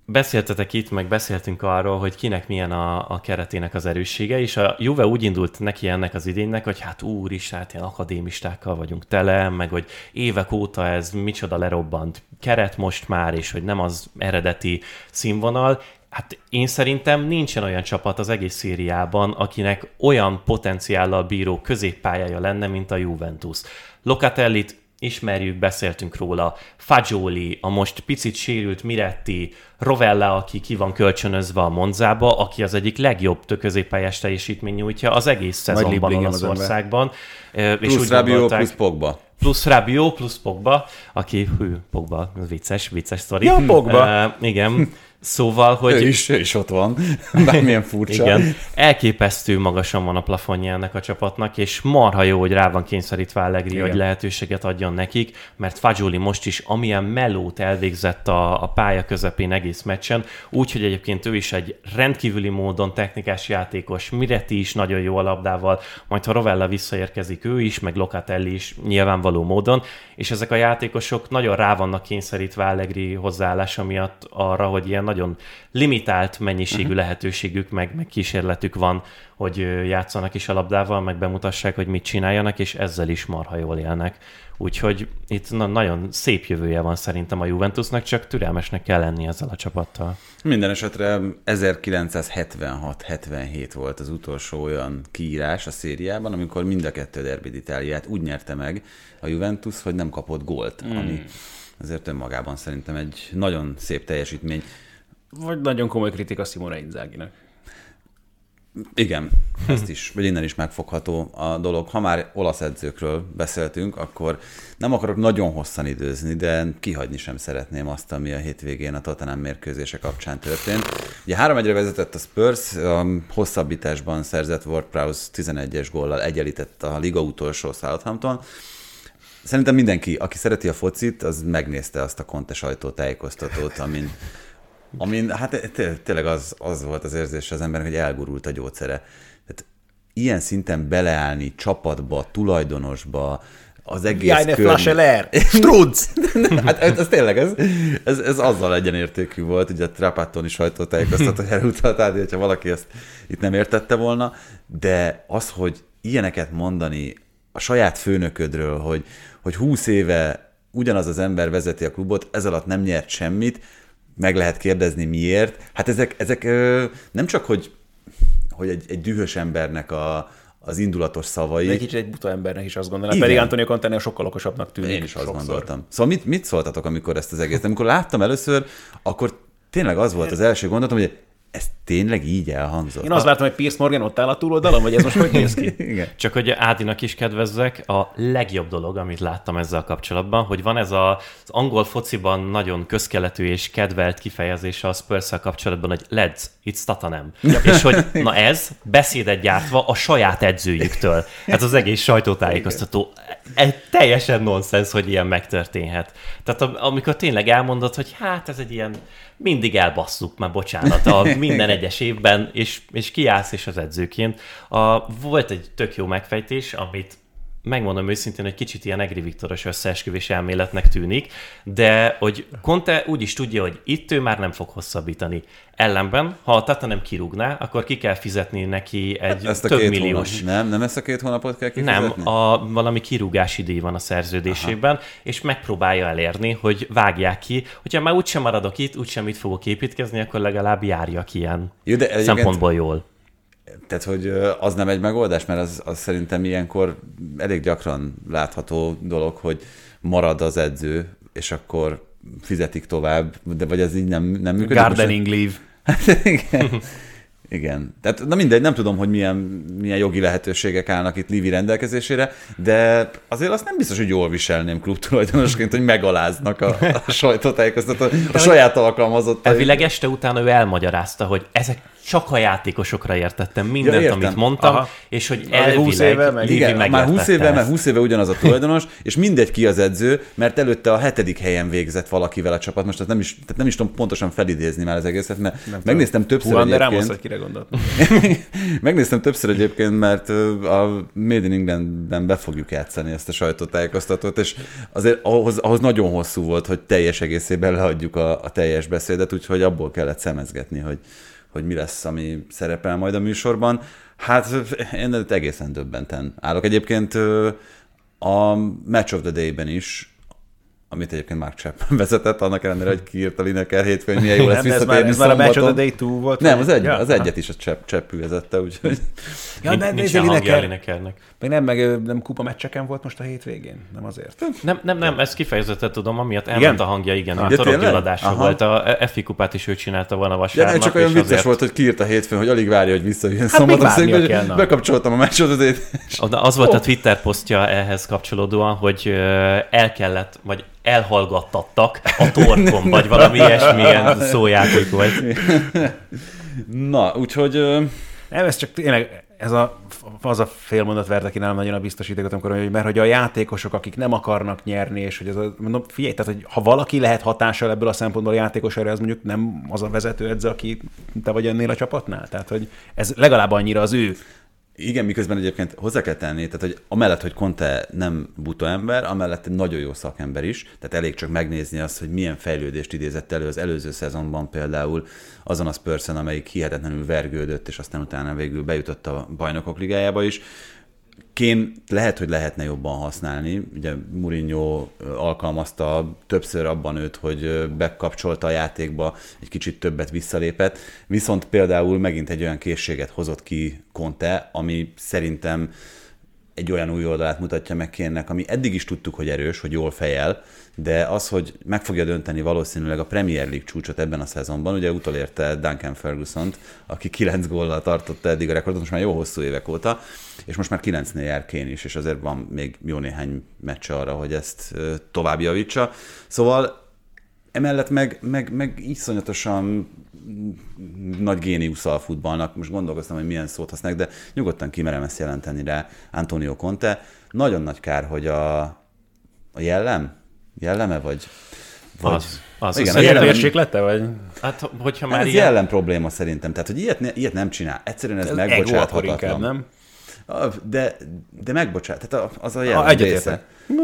Beszéltetek itt, meg beszéltünk arról, hogy kinek milyen a, a keretének az erőssége, és a Juve úgy indult neki ennek az idénynek, hogy hát úr is, hát ilyen akadémistákkal vagyunk tele, meg hogy évek óta ez micsoda lerobbant keret most már, és hogy nem az eredeti színvonal, Hát én szerintem nincsen olyan csapat az egész szériában, akinek olyan potenciállal bíró középpályája lenne, mint a Juventus. Locatellit ismerjük, beszéltünk róla, Fagioli, a most picit sérült Miretti, Rovella, aki ki van kölcsönözve a Monzába, aki az egyik legjobb középpályás teljesítmény nyújtja az egész szezonban Olaszországban. Plusz és Rabiot, plusz Pogba. Plusz Rabiot, plusz Pogba, aki, hű, Pogba, vicces, vicces sztori. Ja, Pogba. Uh, igen. Szóval, hogy... Ő is, ő is ott van, bármilyen furcsa. Igen, elképesztő magasan van a plafonja ennek a csapatnak, és marha jó, hogy rá van kényszerítve Allegri, Igen. hogy lehetőséget adjon nekik, mert Fagioli most is amilyen melót elvégzett a, a pálya közepén egész meccsen, úgyhogy egyébként ő is egy rendkívüli módon technikás játékos, Mireti is nagyon jó a labdával, majd ha Rovella visszaérkezik ő is, meg Locatelli is nyilvánvaló módon, és ezek a játékosok nagyon rá vannak kényszerítve Allegri hozzáállása miatt arra, hogy ilyen nagyon limitált mennyiségű uh-huh. lehetőségük, meg, meg kísérletük van, hogy játszanak is a labdával, meg bemutassák, hogy mit csináljanak, és ezzel is marha jól élnek. Úgyhogy itt na- nagyon szép jövője van szerintem a Juventusnak, csak türelmesnek kell lenni ezzel a csapattal. Minden esetre 1976-77 volt az utolsó olyan kiírás a szériában, amikor mind a kettő Derby d'Italiát úgy nyerte meg a Juventus, hogy nem kapott gólt, mm. ami azért önmagában szerintem egy nagyon szép teljesítmény. Vagy nagyon komoly kritika Simone Inzaghi-nak. Igen, ezt is, vagy innen is megfogható a dolog. Ha már olasz edzőkről beszéltünk, akkor nem akarok nagyon hosszan időzni, de kihagyni sem szeretném azt, ami a hétvégén a Tottenham mérkőzése kapcsán történt. Ugye 3 1 vezetett a Spurs, a hosszabbításban szerzett Ward Prowse 11-es góllal egyenlített a liga utolsó Southampton. Szerintem mindenki, aki szereti a focit, az megnézte azt a Conte sajtótájékoztatót, amin Amin, hát tényleg az, az volt az érzés az embernek, hogy elgurult a gyógyszere. Tehát ilyen szinten beleállni csapatba, tulajdonosba, az egész Jajne kör... Flascheler! Strudz! hát ez, tényleg, ez, ez, ez azzal egyenértékű volt, ugye a Trapattoni sajtótájékoztató elutalt, hogyha valaki ezt itt nem értette volna, de az, hogy ilyeneket mondani a saját főnöködről, hogy, hogy húsz éve ugyanaz az ember vezeti a klubot, ez alatt nem nyert semmit, meg lehet kérdezni miért. Hát ezek, ezek nem csak, hogy, hogy egy, egy dühös embernek a, az indulatos szavai. De egy kicsit egy buta embernek is azt gondolom, pedig Antonio Conte sokkal okosabbnak tűnik. Én is azt sokszor. gondoltam. Szóval mit, mit szóltatok, amikor ezt az egész? Amikor láttam először, akkor tényleg az volt az első gondolatom, hogy ez tényleg így elhangzott. Én azt láttam, hogy Pierce Morgan ott áll a túloldalon, vagy ez most hogy néz ki? Igen. Csak hogy Ádinak is kedvezzek, a legjobb dolog, amit láttam ezzel kapcsolatban, hogy van ez a, az angol fociban nagyon közkeletű és kedvelt kifejezés a spurs kapcsolatban, hogy let's, it's Tatanem. és hogy na ez beszédet gyártva a saját edzőjüktől. Hát az egész sajtótájékoztató. Ez teljesen nonsens, hogy ilyen megtörténhet. Tehát amikor tényleg elmondod, hogy hát ez egy ilyen mindig elbasszuk, már bocsánat, a minden egyes évben, és, és kiállsz és az edzőként. A, volt egy tök jó megfejtés, amit megmondom őszintén, hogy kicsit ilyen Egri Viktoros összeesküvés elméletnek tűnik, de hogy Conte úgy is tudja, hogy itt ő már nem fog hosszabbítani. Ellenben, ha a Tata nem kirúgná, akkor ki kell fizetni neki egy Ezt a több két milliós... hónap, nem, nem ezt a két hónapot kell kifizetni? Nem, a, valami kirúgási díj van a szerződésében, Aha. és megpróbálja elérni, hogy vágják ki. Hogyha már úgysem maradok itt, úgysem itt fogok építkezni, akkor legalább járjak ilyen Jó, de szempontból jól. Tehát, hogy az nem egy megoldás, mert az, az szerintem ilyenkor elég gyakran látható dolog, hogy marad az edző, és akkor fizetik tovább, de vagy ez így nem, nem működik. Gardening leave. Most- Igen. Igen. Tehát, na mindegy, nem tudom, hogy milyen, milyen jogi lehetőségek állnak itt Livi rendelkezésére, de azért azt nem biztos, hogy jól viselném klubtulajdonosként, hogy megaláznak a, a sajtótájékoztató, a saját alkalmazott. Elvileg este utána ő elmagyarázta, hogy ezek csak a játékosokra értettem mindent, Ja, értem. amit mondtam, Aha. és hogy elvileg 20 éve meg- Igen, már 20 éve, megértette mert ezt. 20 éve ugyanaz a tulajdonos, és mindegy ki az edző, mert előtte a hetedik helyen végzett valakivel a csapat. Most ezt nem is, tehát nem is tudom pontosan felidézni már az egészet, mert nem megnéztem többször Juan Ramos, egyébként. hogy kire gondolt. Megnéztem többször egyébként, mert a Made in Englandben be fogjuk játszani ezt a sajtótájékoztatót, és azért ahhoz, ahhoz nagyon hosszú volt, hogy teljes egészében leadjuk a, a teljes beszédet, úgyhogy abból kellett szemezgetni, hogy, hogy mi lesz, ami szerepel majd a műsorban. Hát én egészen döbbenten állok. Egyébként a Match of the Day-ben is amit egyébként Mark Chapman vezetett, annak ellenére, hogy kiírta Lineker hétfőn, milyen jó lesz de ez visszatérni már, ez már a Match of the. Day 2 volt? Nem, az, egy, Ja, az egyet is a csepp, cseppű vezette, úgyhogy... Ja, Nincs- de Nincsen nézd, hangja a Lineker, Linekernek. meg nem, meg nem kupa meccseken volt most a hétvégén? Nem azért? Nem, nem, nem, ezt kifejezetten tudom, amiatt elment a hangja, igen, a Ja, tényleg? torokgyulladása volt. A FI kupát is ő csinálta volna Ja, vasárnap. nem, csak olyan vicces azért- volt, hogy kiírta hétfőn, hogy alig várja, hogy visszajön hát szombaton. Szóval, bekapcsoltam a meccsot, Oda Az volt a Twitter posztja ehhez kapcsolódóan, hogy el kellett, vagy elhallgattattak a torkon, vagy valami ilyesmilyen szójáték volt. Na, úgyhogy... Nem, ez csak tényleg, ez a, az a félmondat verte ki nálam nagyon a biztosítékot, amikor mondja, hogy mert hogy a játékosok, akik nem akarnak nyerni, és hogy ez a, mondom, figyelj, tehát, hogy ha valaki lehet hatással ebből a szempontból a játékosra, az mondjuk nem az a vezetőedző, aki te vagy ennél a csapatnál. Tehát, hogy ez legalább annyira az ő Igen, miközben egyébként hozzá kell tenni, tehát hogy amellett, hogy Conte nem buta ember, amellett egy nagyon jó szakember is, tehát elég csak megnézni azt, hogy milyen fejlődést idézett elő az előző szezonban például azon a spurs amelyik hihetetlenül vergődött, és aztán utána végül bejutott a bajnokok ligájába is. Kén lehet, hogy lehetne jobban használni. Ugye Mourinho alkalmazta többször abban őt, hogy bekapcsolta a játékba, egy kicsit többet visszalépett, viszont például megint egy olyan készséget hozott ki Conte, ami szerintem egy olyan új oldalát mutatja meg Kénnek, ami eddig is tudtuk, hogy erős, hogy jól fejel, de az, hogy meg fogja dönteni valószínűleg a Premier League csúcsot ebben a szezonban, ugye utolérte Duncan ferguson aki 9 góllal tartotta eddig a rekordot, most már jó hosszú évek óta, és most már 9-nél jár Kén is, és azért van még jó néhány meccse arra, hogy ezt tovább javítsa. Szóval emellett meg, meg, meg iszonyatosan nagy géniusz a futballnak. Most gondolkoztam, hogy milyen szót használják, de nyugodtan kimerem ezt jelenteni rá Antonio Conte. Nagyon nagy kár, hogy a, a jellem, jelleme vagy? vagy Az, az, Igen, az a Ilyen jellem- mérséklete, vagy? Hát, hogyha Hát már ez ilyen... jellem probléma szerintem. Tehát, hogy ilyet, ne, ilyet nem csinál. Egyszerűen ez, Ez akkor inkább, megbocsáthatatlan. nem? De, de megbocsát. Tehát az a jellem egyetértek. része.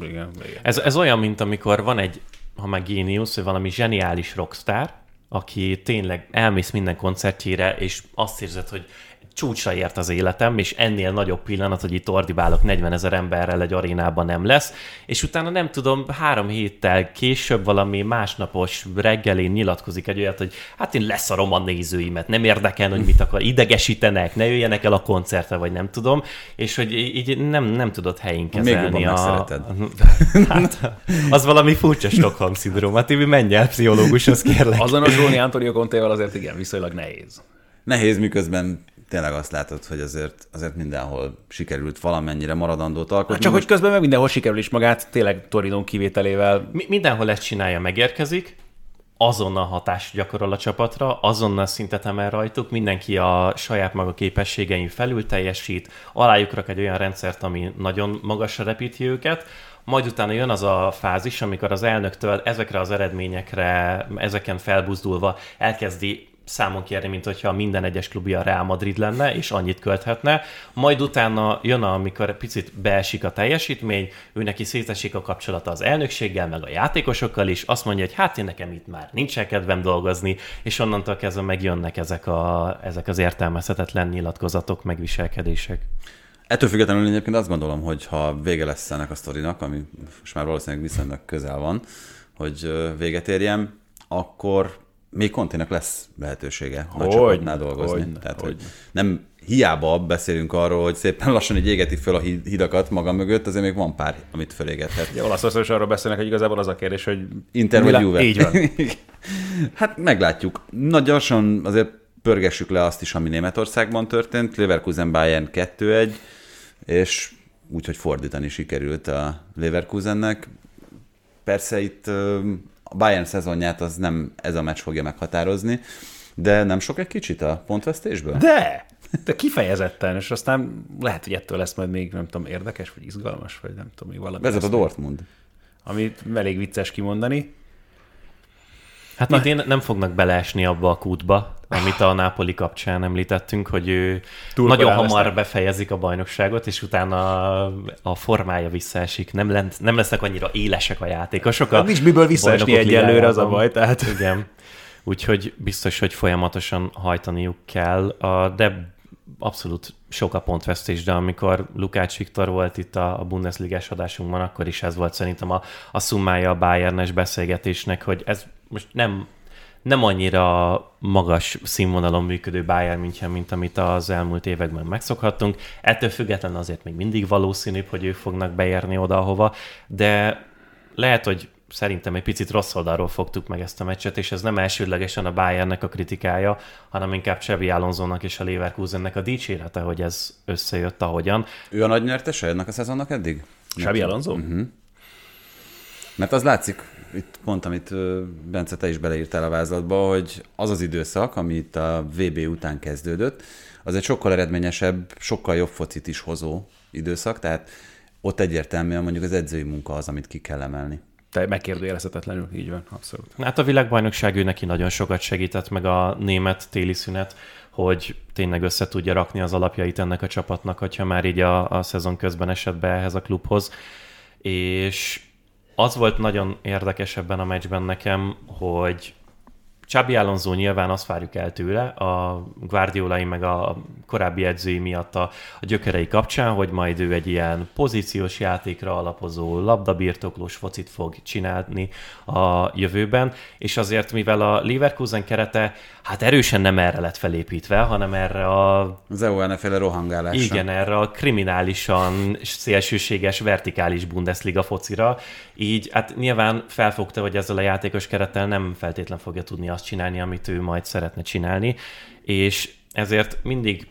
Igen, igen. Ez, ez olyan, mint amikor van egy, ha már géniusz, vagy valami zseniális rockstar, aki tényleg elmész minden koncertjére, és azt érzed, hogy csúcsra ért az életem, és ennél nagyobb pillanat, hogy itt ordibálok 40 ezer emberrel egy arénában nem lesz, és utána nem tudom, három héttel később valami másnapos reggelén nyilatkozik egy olyat, hogy hát én leszarom a nézőimet, nem érdekel, hogy mit akar, idegesítenek, ne jöjjenek el a koncertre, vagy nem tudom, és hogy így nem, nem tudod helyén Még kezelni jobban a... Hát, az valami furcsa Stockholm szindróma. Tibi, menj el pszichológushoz, kérlek. Azonosulni Antonio Contéval azért igen, viszonylag nehéz. Nehéz, miközben tényleg azt látod, hogy azért, azért mindenhol sikerült valamennyire maradandót alkotni. Hát csak hogy közben meg mindenhol sikerül is magát, tényleg Torinon kivételével. Mi- Mindenhol ezt csinálja, megérkezik, azonnal hatást gyakorol a csapatra, azonnal szintet emel rajtuk, mindenki a saját maga képességein felül teljesít, alájuk rak egy olyan rendszert, ami nagyon magasra repíti őket, majd utána jön az a fázis, amikor az elnöktől ezekre az eredményekre, ezeken felbuzdulva elkezdi számon kérni, mint hogyha minden egyes klubja a Real Madrid lenne, és annyit költhetne. Majd utána jön, amikor picit beesik a teljesítmény, ő neki szétesik a kapcsolata az elnökséggel, meg a játékosokkal is, azt mondja, hogy hát én nekem itt már nincsen kedvem dolgozni, és onnantól kezdve megjönnek ezek, a, ezek az értelmezhetetlen nyilatkozatok, megviselkedések. Ettől függetlenül egyébként azt gondolom, hogy ha vége lesz ennek a sztorinak, ami most már valószínűleg viszonylag közel van, hogy véget érjem, akkor még Kontének lesz lehetősége nagy Hogy, csapatnál dolgozni. hogy, Tehát, hogy. hogy nem hiába beszélünk arról, hogy szépen lassan így égeti föl a hid- hidakat maga mögött, azért még van pár, amit fölégethet. Ugye Olaszországban is arról beszélnek, hogy igazából az a kérdés, hogy Inter vagy Juve. Így van. hát meglátjuk. Nagy gyorsan azért pörgessük le azt is, ami Németországban történt. Leverkusen Bayern 2-1, és úgyhogy fordítani sikerült a Leverkusennek. Persze itt a Bayern szezonját az nem ez a meccs fogja meghatározni, de nem sok egy kicsit a pontvesztésből? De! De kifejezetten, és aztán lehet, hogy ettől lesz majd még, nem tudom, érdekes, vagy izgalmas, vagy nem tudom, még valami. Vezet a Dortmund. Amit elég vicces kimondani. Hát Na. idén nem fognak beleesni abba a kútba, amit a Nápoli kapcsán említettünk, hogy ő Túl nagyon hamar lesznek. befejezik a bajnokságot, és utána a formája visszaesik. Nem, lent, nem lesznek annyira élesek a játékosok. A Hát nincs miből visszaesni egyelőre, az a baj, tehát. Igen. Úgyhogy biztos, hogy folyamatosan hajtaniuk kell, a- de abszolút sok a pontvesztés, de amikor Lukács Viktor volt itt a a Bundesligás adásunkban, akkor is ez volt szerintem a, a szummája a Bayernes beszélgetésnek, hogy ez most nem, nem annyira magas színvonalon működő Bayern München, mint amit az elmúlt években megszokhattunk. Ettől függetlenül azért még mindig valószínűbb, hogy ők fognak beérni oda, ahova, de lehet, hogy szerintem egy picit rossz oldalról fogtuk meg ezt a meccset, és ez nem elsődlegesen a Bayernnek a kritikája, hanem inkább Xabi Alonsonak és a Leverkusennek a dicsérete, hogy ez összejött ahogyan. Ő a nagy nyertese ennek a szezonnak eddig? Xabi Alonso? Mhm. Mert az látszik, itt pont, amit Bence, te is beleírtál a vázlatba, hogy az az időszak, ami itt a VB után kezdődött, az egy sokkal eredményesebb, sokkal jobb focit is hozó időszak, tehát ott egyértelműen mondjuk az edzői munka az, amit ki kell emelni. Te megkérdőjelezhetetlenül, így van, abszolút. Hát a világbajnokság ő neki nagyon sokat segített, meg a német téli szünet, hogy tényleg össze tudja rakni az alapjait ennek a csapatnak, hogyha már így a, a szezon közben esett be ehhez a klubhoz. És az volt nagyon érdekes ebben a meccsben nekem, hogy Csabi Alonso nyilván azt várjuk el tőle, a Guardiolai meg a korábbi edzői miatt a, a gyökerei kapcsán, hogy majd ő egy ilyen pozíciós játékra alapozó, labdabirtoklós focit fog csinálni a jövőben, és azért mivel a Leverkusen kerete hát erősen nem erre lett felépítve, hanem erre a Az EU féle rohangálása. igen, erre a kriminálisan szélsőséges, vertikális Bundesliga focira. Így hát nyilván felfogta, hogy ezzel a játékos kerettel nem feltétlen fogja tudni azt csinálni, amit ő majd szeretne csinálni, és ezért mindig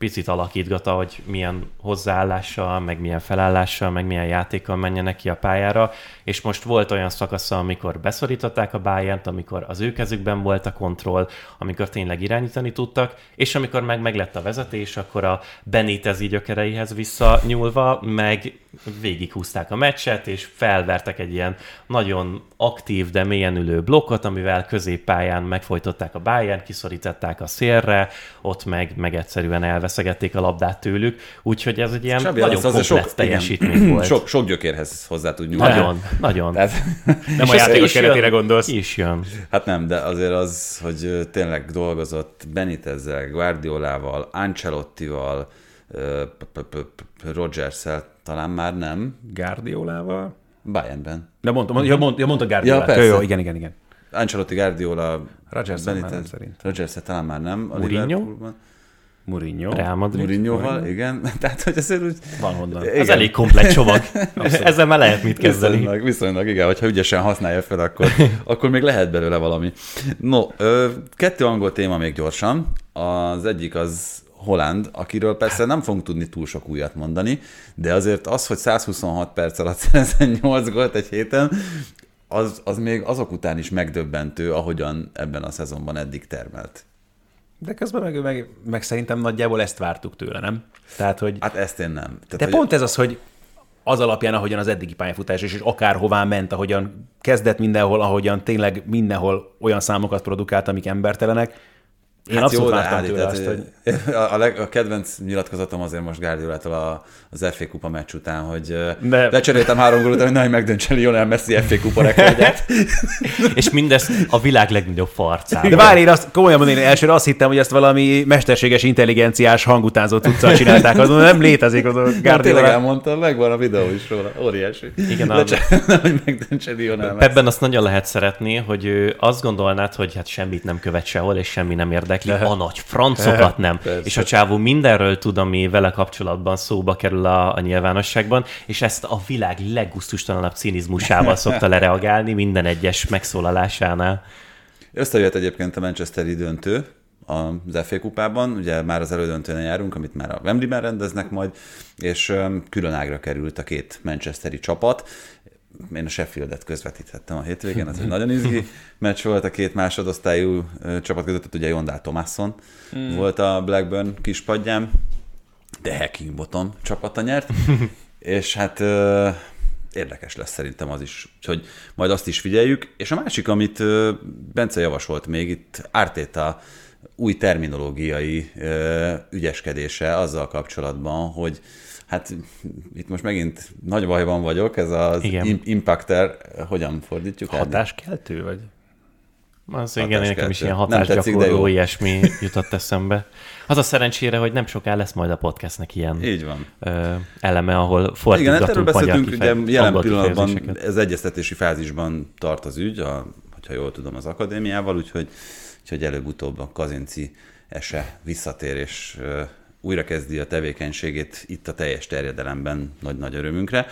picit alakítgata, hogy milyen hozzáállással, meg milyen felállással, meg milyen játékkal menjenek ki a pályára, és most volt olyan szakasza, amikor beszorították a bayern amikor az ő kezükben volt a kontroll, amikor tényleg irányítani tudtak, és amikor meg meglett a vezetés, akkor a Benitez gyökereihez visszanyúlva, meg végighúzták a meccset, és felvertek egy ilyen nagyon aktív, de mélyen ülő blokkot, amivel középpályán megfojtották a Bayern, kiszorították a szélre, ott meg, meg egyszerűen elveszegették a labdát tőlük, úgyhogy ez egy ilyen Xabi nagyon azért komplett igen, teljesítmény volt. Sok, sok gyökérhez hozzá tud nyúlni. Nagyon, nagyon. Tehát, Nem a játékos keretére gondolsz. Is jön. hát nem, de azért az, hogy tényleg dolgozott Benitezzel, Guardiolával, Ancelottival, Rodgers-szel, talán már nem, Guardiolával? Bayernben. De mondta, ja, mondta, ja, mondta Guardiolát. Ja, Ja, jó, persze. igen, igen, igen. Ancelotti, Guardiola, Rodgers már nem szerint. rodgers talán már nem. A Mourinho? Mourinho. Real Madrid. Mourinhoval, igen. Tehát, hogy azért úgy... Van honnan. Igen. Ez elég komplett csomag. Ezzel már lehet mit kezdeni. Viszonylag, viszonylag, igen, hogyha ügyesen használja fel, akkor, akkor még lehet belőle valami. No, ö, kettő angol téma még gyorsan. Az egyik az Holland, akiről persze nem fogunk tudni túl sok újat mondani, de azért az, hogy 126 perc alatt szerezen 8 gólt egy héten, az, az még azok után is megdöbbentő, ahogyan ebben a szezonban eddig termelt. De közben meg, meg, meg szerintem nagyjából ezt vártuk tőle, nem? Tehát, hogy... Hát ezt én nem. Tehát, De hogy pont ez az, hogy az alapján, ahogyan az eddigi pályafutás is, és akárhová ment, ahogyan kezdett mindenhol, ahogyan tényleg mindenhol olyan számokat produkált, amik embertelenek, Én Hát abszolút jó, vártam tőle tehát, azt, hogy a, a, leg, a kedvenc nyilatkozatom azért most Guardiolától a, az FA kupa meccs után, hogy De- de... lecseréltem három gól után, hogy nehogy megdöntse Lionel Messi FA kupa rekordját. És mindez a világ legnagyobb farcában. De várj, én azt komolyan mondani, én elsőre azt hittem, hogy ezt valami mesterséges intelligenciás hangutánzó tudszal csinálták, az nem létezik az a Tényleg Guardiola. elmondtam, megvan a videó is róla, óriási. Igen, a- Lecseréltem, hogy megdöntse Lionel Messi. Ebben azt nagyon lehet szeretni, hogy ő azt gondolnád, hogy hát semmit nem követ sehol, és semmi nem érdekli, a nagy francokat nem. Persze. És a csávó mindenről tud, ami vele kapcsolatban szóba kerül a, a nyilvánosságban, és ezt a világ leggusztustalanabb cinizmusával szokta lereagálni minden egyes megszólalásánál. Összejött egyébként a Manchesteri döntő az FA kupában, ugye már az elődöntőn járunk, amit már a Wembley-ben rendeznek majd, és külön ágra került a két Manchesteri csapat. Én a Sheffieldet közvetíthettem a hétvégén, ez egy nagyon izgi meccs volt a két másodosztályú csapat között, ott ugye Jondál Thomasson mm. volt a Blackburn kispadján, de Hacking Bottom csapata nyert, és hát érdekes lesz szerintem az is, hogy majd azt is figyeljük. És a másik, amit Bence javasolt még, itt Ártéta új terminológiai ügyeskedése azzal kapcsolatban, hogy hát itt most megint nagy bajban vagyok, ez az Igen. im- impacter, hogyan fordítjuk? Hatáskeltő, vagy? Az igen, nekem is ilyen hatásgyakorló ilyesmi jutott eszembe. Az a szerencsére, hogy nem soká lesz majd a podcastnek ilyen Így van. ö, eleme, ahol Igen, hát fordítgatunk erről beszéltünk, ugye jelen pillanatban ez egyeztetési fázisban tart az ügy, a, hogyha jól tudom, az akadémiával, úgyhogy, úgyhogy előbb-utóbb a Kazinci ese visszatér, és ö, újra kezdi a tevékenységét itt a teljes terjedelemben nagy-nagy örömünkre.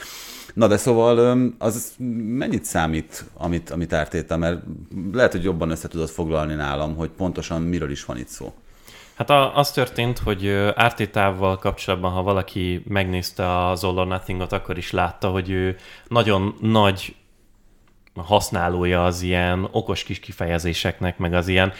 Na de szóval az mennyit számít, amit, amit ártéta, mert lehet, hogy jobban össze tudod foglalni nálam, hogy pontosan miről is van itt szó. Hát a, az történt, hogy Ártétával kapcsolatban, ha valaki megnézte az All or Nothing-ot, akkor is látta, hogy ő nagyon nagy használója az ilyen okos kis kifejezéseknek, meg az ilyen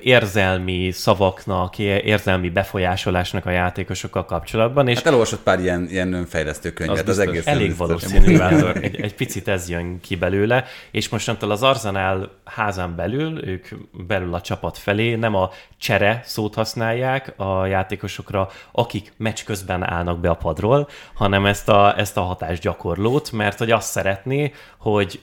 érzelmi szavaknak, érzelmi befolyásolásnak a játékosokkal kapcsolatban, és Hát elolvasott pár ilyen, ilyen önfejlesztő könyvet, az, biztos. egész Elég valószínű, Vándor. Egy, egy picit ez jön ki belőle, és mostantól az Arzenál házán belül, ők belül a csapat felé nem a csere szót használják a játékosokra, akik meccs közben állnak be a padról, hanem ezt a, ezt a hatásgyakorlót, mert hogy azt szeretné, hogy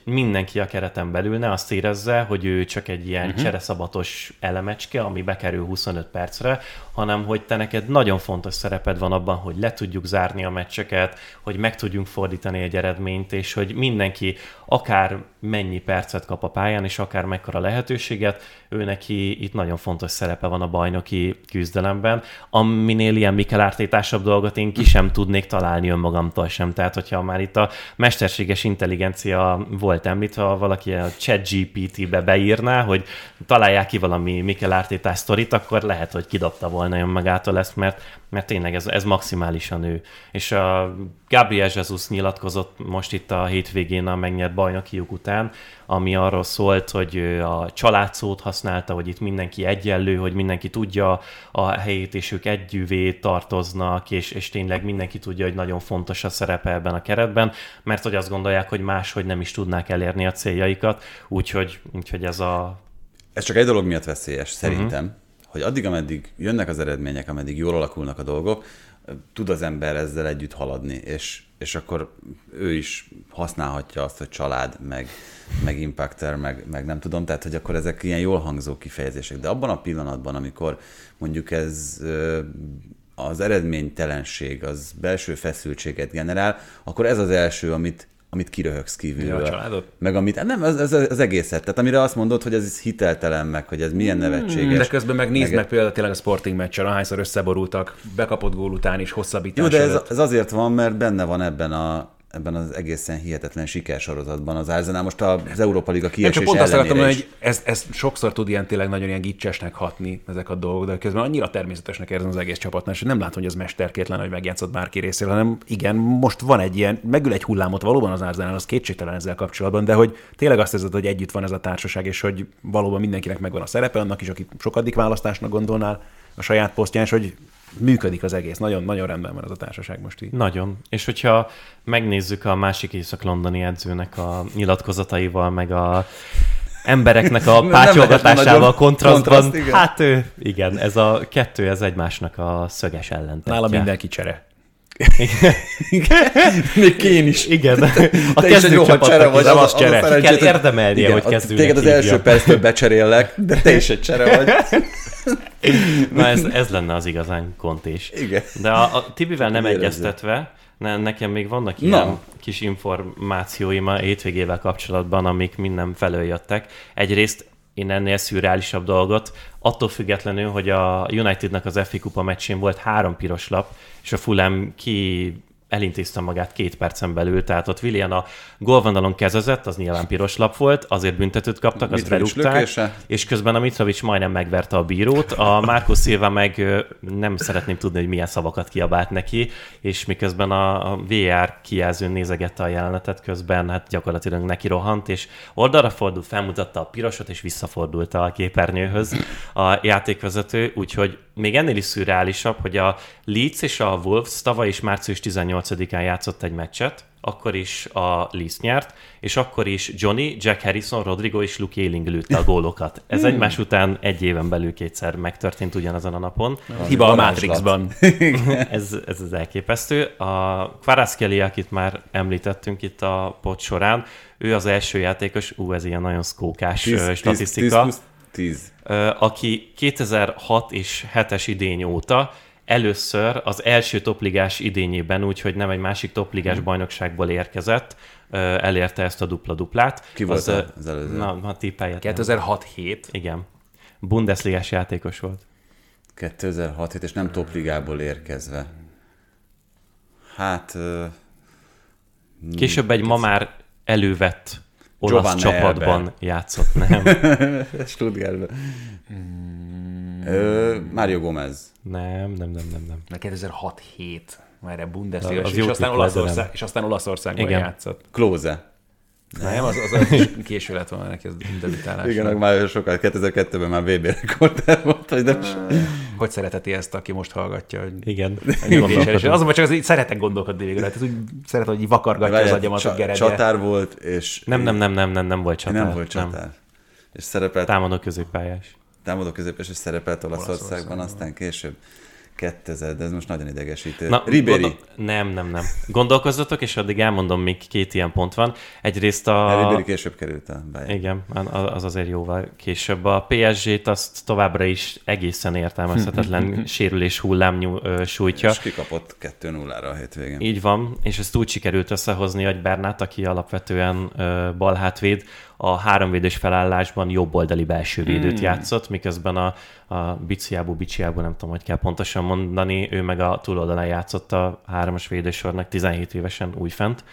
mindenki a kereten belül ne azt érezze, hogy ő csak egy ilyen uh-huh. csereszabatos elemecske, ami bekerül 25 percre, hanem hogy te neked nagyon fontos szereped van abban, hogy le tudjuk zárni a meccseket, hogy meg tudjunk fordítani egy eredményt, és hogy mindenki akár mennyi percet kap a pályán, és akár mekkora lehetőséget, ő neki itt nagyon fontos szerepe van a bajnoki küzdelemben, aminél ilyen Mikel ártétásabb dolgot én ki sem tudnék találni önmagamtól sem. Tehát, hogyha már itt a mesterséges intelligencia volt említve, ha valaki a chat GPT-be beírná, hogy találják ki valami Mikel ártétás sztorit, akkor lehet, hogy kidobta volna önmagától ezt, mert, mert tényleg ez, ez maximálisan ő. És a Gabriel Jesus nyilatkozott most itt a hétvégén a megnyert bajnokiuk után, ami arról szólt, hogy a családszót használta, hogy itt mindenki egyenlő, hogy mindenki tudja a helyét, és ők együvé tartoznak, és, és tényleg mindenki tudja, hogy nagyon fontos a szerepe ebben a keretben, mert hogy azt gondolják, hogy máshogy nem is tudnák elérni a céljaikat, úgyhogy, úgyhogy ez a... Ez csak egy dolog miatt veszélyes, szerintem, uh-huh. Hogy addig, ameddig jönnek az eredmények, ameddig jól alakulnak a dolgok, tud az ember ezzel együtt haladni, és, és akkor ő is használhatja azt, hogy család, meg, meg impacter, meg, meg nem tudom, tehát hogy akkor ezek ilyen jól hangzó kifejezések. De abban a pillanatban, amikor mondjuk ez az eredménytelenség, az belső feszültséget generál, akkor ez az első, amit, amit kiröhögsz kívülről. Ja, a családot? Meg amit, nem, az, az, az egészet. Tehát amire azt mondod, hogy ez hiteltelen meg, hogy ez milyen nevetséges. De közben meg nézd Meg- meg például tényleg a Sporting meccsen, ahányszor összeborultak, bekapott gól után is hosszabbítás Jó, de ez, előtt. ez azért van, mert benne van ebben a ebben az egészen hihetetlen sikersorozatban az Arsenal. Most az Európa Liga Nem kiesés csak pont azt akartam mondani, hogy ez, ez sokszor tud ilyen tényleg nagyon ilyen gicsesnek hatni ezek a dolgok, de közben annyira természetesnek érzem az egész csapatnál, és nem látom, hogy ez mesterkétlen, hogy megjátszott bárki részéről, hanem igen, most van egy ilyen, megül egy hullámot valóban az Arsenal, az kétségtelen ezzel kapcsolatban, de hogy tényleg azt érzed, hogy együtt van ez a társaság, és hogy valóban mindenkinek megvan a szerepe, annak is, aki sokadik választásnak gondolnál a saját posztján, és hogy működik az egész. Nagyon, nagyon rendben van ez a társaság most így. Nagyon. És hogyha megnézzük a másik észak-londoni edzőnek a nyilatkozataival, meg a embereknek a pátyolgatásával kontrasztban. kontraszt, igen. hát ő, igen, ez a kettő, ez egymásnak a szöges ellentetje. Nála mindenki csere. Még én is. Igen. A Te is egy rohadt csere vagy, nem az, az az, csere. a Ki szerencsét, kell érdemelnie, igen, hogy kezdőnek Téged az első perctől becserélek, de te is egy csere vagy. Na ez, ez lenne az igazán kontés. Igen. De a, a Tibivel nem Érezzük. egyeztetve, ne, nekem még vannak ilyen Na. kis információim a hétvégével kapcsolatban, amik minden felől jöttek. Egyrészt én ennél szürreálisabb dolgot, attól függetlenül, hogy a Unitednak az FA kupa meccsén volt három piros lap, és a Fulham ki elintézte magát két percen belül, tehát ott Willian a gólvonalon kezezett, az nyilván piros lap volt, azért büntetőt kaptak, azt Mitrovic berúgták, lökése. és közben a Mitrovic majdnem megverte a bírót, a Márko Silva meg nem szeretném tudni, hogy milyen szavakat kiabált neki, és miközben a, a VR kijelzőn nézegette a jelenetet, közben hát gyakorlatilag neki rohant, és oldalra fordult, felmutatta a pirosot, és visszafordult a képernyőhöz a játékvezető, úgyhogy még ennél is szürreálisabb, hogy a Leeds és a Wolves tavaly is március 18-án játszott egy meccset, akkor is a Leeds nyert, és akkor is Johnny, Jack Harrison, Rodrigo és Luke Ayling lőtte a gólokat. Ez egymás után egy éven belül kétszer megtörtént ugyanazon a napon. Hiba a. Matrixban. Ez, ez az elképesztő. A Kvaratskhelia, akit már említettünk itt a pot során, ő az első játékos, ú, ez ilyen nagyon szkókás ö, statisztika. 10, 10. Ö, aki 2006 és 7-es idény óta először az első topligás idényében, úgyhogy nem egy másik topligás bajnokságból érkezett, elérte ezt a dupla-duplát. Ki volt ö, a- az előző? Na, na tippeljetek. 2006-7. Igen. Bundesligás játékos volt. 2006 és nem topligából érkezve. Hát... ö, Később egy ma már elővett olasz Giovanna csapatban Elber. játszott, nem? Stuttgartban. Ö, Mário Gomez. Nem, nem, nem, nem, nem. Na 2006-7. Már a Bundesliga, Az és, jó és, aztán de Olaszország, és aztán Olaszországban Igen. játszott. Klóze. Nem, az, az, az is késő lett volna neki az debütálás. Igen, már sokat, 2002-ben már VB rekorder volt, vagy nem is. Hogy szereteti ezt, aki most hallgatja? Hogy Igen. azonban csak az így szeretek gondolkodni végül, hát ez úgy szeretem, hogy így vakargatja az agyamat, hogy Csa- geredje. Csatár volt, és... Nem, nem, nem, nem, nem, nem volt csatár. Nem volt csatár. És szerepelt, Támadó középpályás. támadó középes, és szerepelt Olaszországban, aztán később 2000, de ez most nagyon idegesítő. Na, Ribéry. gondol- Nem, nem, nem. Gondolkozzatok, és addig elmondom, még két ilyen pont van. Egyrészt a... Ribéry később került a Bayern. Igen, az azért jóval később. A PSG-t azt továbbra is egészen értelmezhetetlen sérülés hullám nyú, ö, sújtja. És kikapott 2-0-ra a hétvégén. Így van, és ezt úgy sikerült összehozni, hogy Bernát, aki alapvetően ö, balhátvéd, a háromvédős felállásban jobboldali belső védőt Hmm. játszott, miközben a, a Biciábú, Biciábú, nem tudom, hogy kell pontosan mondani, ő meg a túloldalán játszott a hármas védősornak 17 évesen újfent.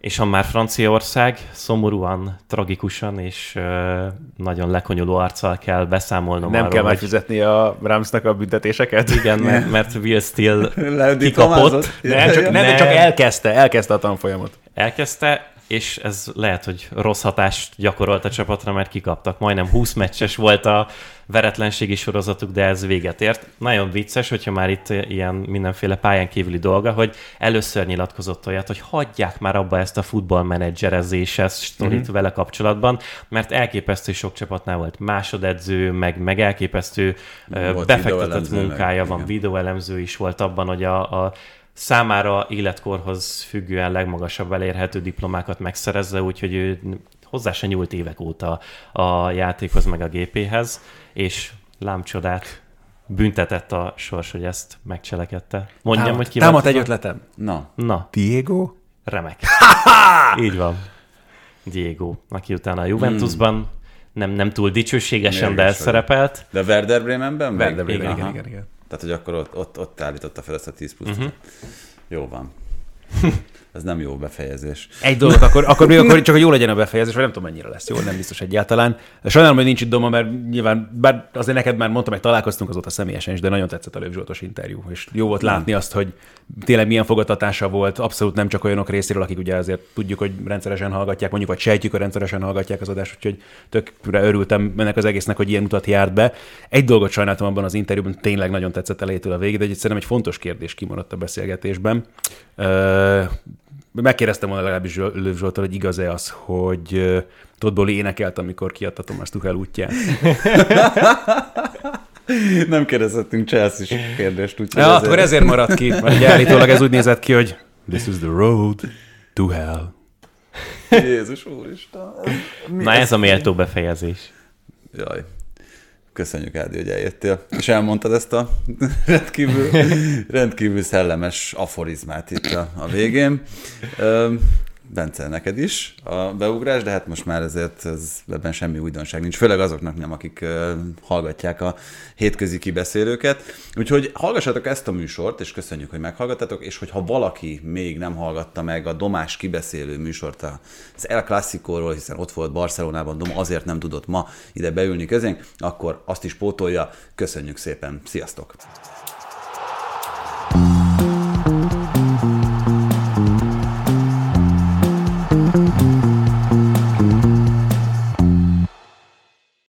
És ha már Franciaország, szomorúan, tragikusan és ö, nagyon lekonyuló arccal kell beszámolnom Nem arról, kell hogy- megfizetni a Ramsnak a büntetéseket? Igen, mert, mert Will Steele kikapott. Nem, csak, nem, de Nem. csak elkezdte, elkezdte a tanfolyamot. elkezdte, és ez lehet, hogy rossz hatást gyakorolt a csapatra, mert kikaptak. Majdnem 20 meccses volt a veretlenségi sorozatuk, de ez véget ért. Nagyon vicces, hogyha már itt ilyen mindenféle pályán kívüli dolga, hogy először nyilatkozott olyat, hogy hagyják már abba ezt a futballmenedzserezéses sztorit mm-hmm. vele kapcsolatban, mert elképesztő sok csapatnál volt másodedző, meg, meg elképesztő Volt befektetett videóelemző, meg, munkája van, igen. videóelemző is volt abban, hogy a, a számára életkorhoz függően legmagasabb elérhető diplomákat megszerezze, úgyhogy ő hozzá se nyúlt évek óta a játékhoz, meg a gépéhez, és lámcsodát büntetett a sors, hogy ezt megcselekedte. Mondjam, hogy ki Támad egy ötletem. Na, Na, Diego? remek. Így van. Diego, aki utána a Juventusban nem, nem túl dicsőségesen, de Mérges vagy. szerepelt. de Werder Bremenben? Werder Bremen, igen, Aha. igen, igen. Tehát, hogy akkor ott, ott, ott állította fel ezt a 10 plusz. Uh-huh. Jó van. Ez nem jó befejezés. Egy dolog, akkor, akkor még akkor csak, hogy jó legyen a befejezés, vagy nem tudom, mennyire lesz jó, nem biztos egyáltalán. Sajnálom, hogy nincs itt Doma, mert nyilván, bár azért neked már mondtam, hogy találkoztunk azóta személyesen is, de nagyon tetszett a Lőv Zsoltos interjú, és jó volt látni azt, hogy tényleg milyen fogadtatása volt, abszolút nem csak olyanok részéről, akik ugye azért tudjuk, hogy rendszeresen hallgatják, mondjuk, vagy sejtjük, hogy rendszeresen hallgatják az adást, úgyhogy tökre örültem ennek az egésznek, hogy ilyen utat járt be. Egy dolgot sajnáltam abban az interjúban, tényleg nagyon tetszett elejétől a végig, de egy, szerintem egy fontos kérdés kimaradt a beszélgetésben. Megkérdeztem volna legalábbis Löv Zsoltól, hogy igaz-e az, hogy Todd Bowley énekelt, amikor kiadta Thomas Tuchel útján. Nem kérdezhetünk Chelsea kérdést, úgyhogy Ja, akkor ezért maradt ki, mert ugye állítólag ez úgy nézett ki, hogy This is the road to hell. Jézus úristen. Na ez a méltó befejezés. Jaj. Köszönjük, Ádi, hogy eljöttél, és elmondtad ezt a rendkívül, rendkívül szellemes aforizmát itt a, a végén. Bence, neked is a beugrás, de hát most már ezért ez, ebben semmi újdonság nincs, főleg azoknak nem, akik hallgatják a hétközi kibeszélőket. Úgyhogy hallgassatok ezt a műsort, és köszönjük, hogy meghallgattatok, és hogyha valaki még nem hallgatta meg a Domás kibeszélő műsort az El Clasico-ról, hiszen ott volt Barcelonában, Dom azért nem tudott ma ide beülni közénk, akkor azt is pótolja. Köszönjük szépen, sziasztok!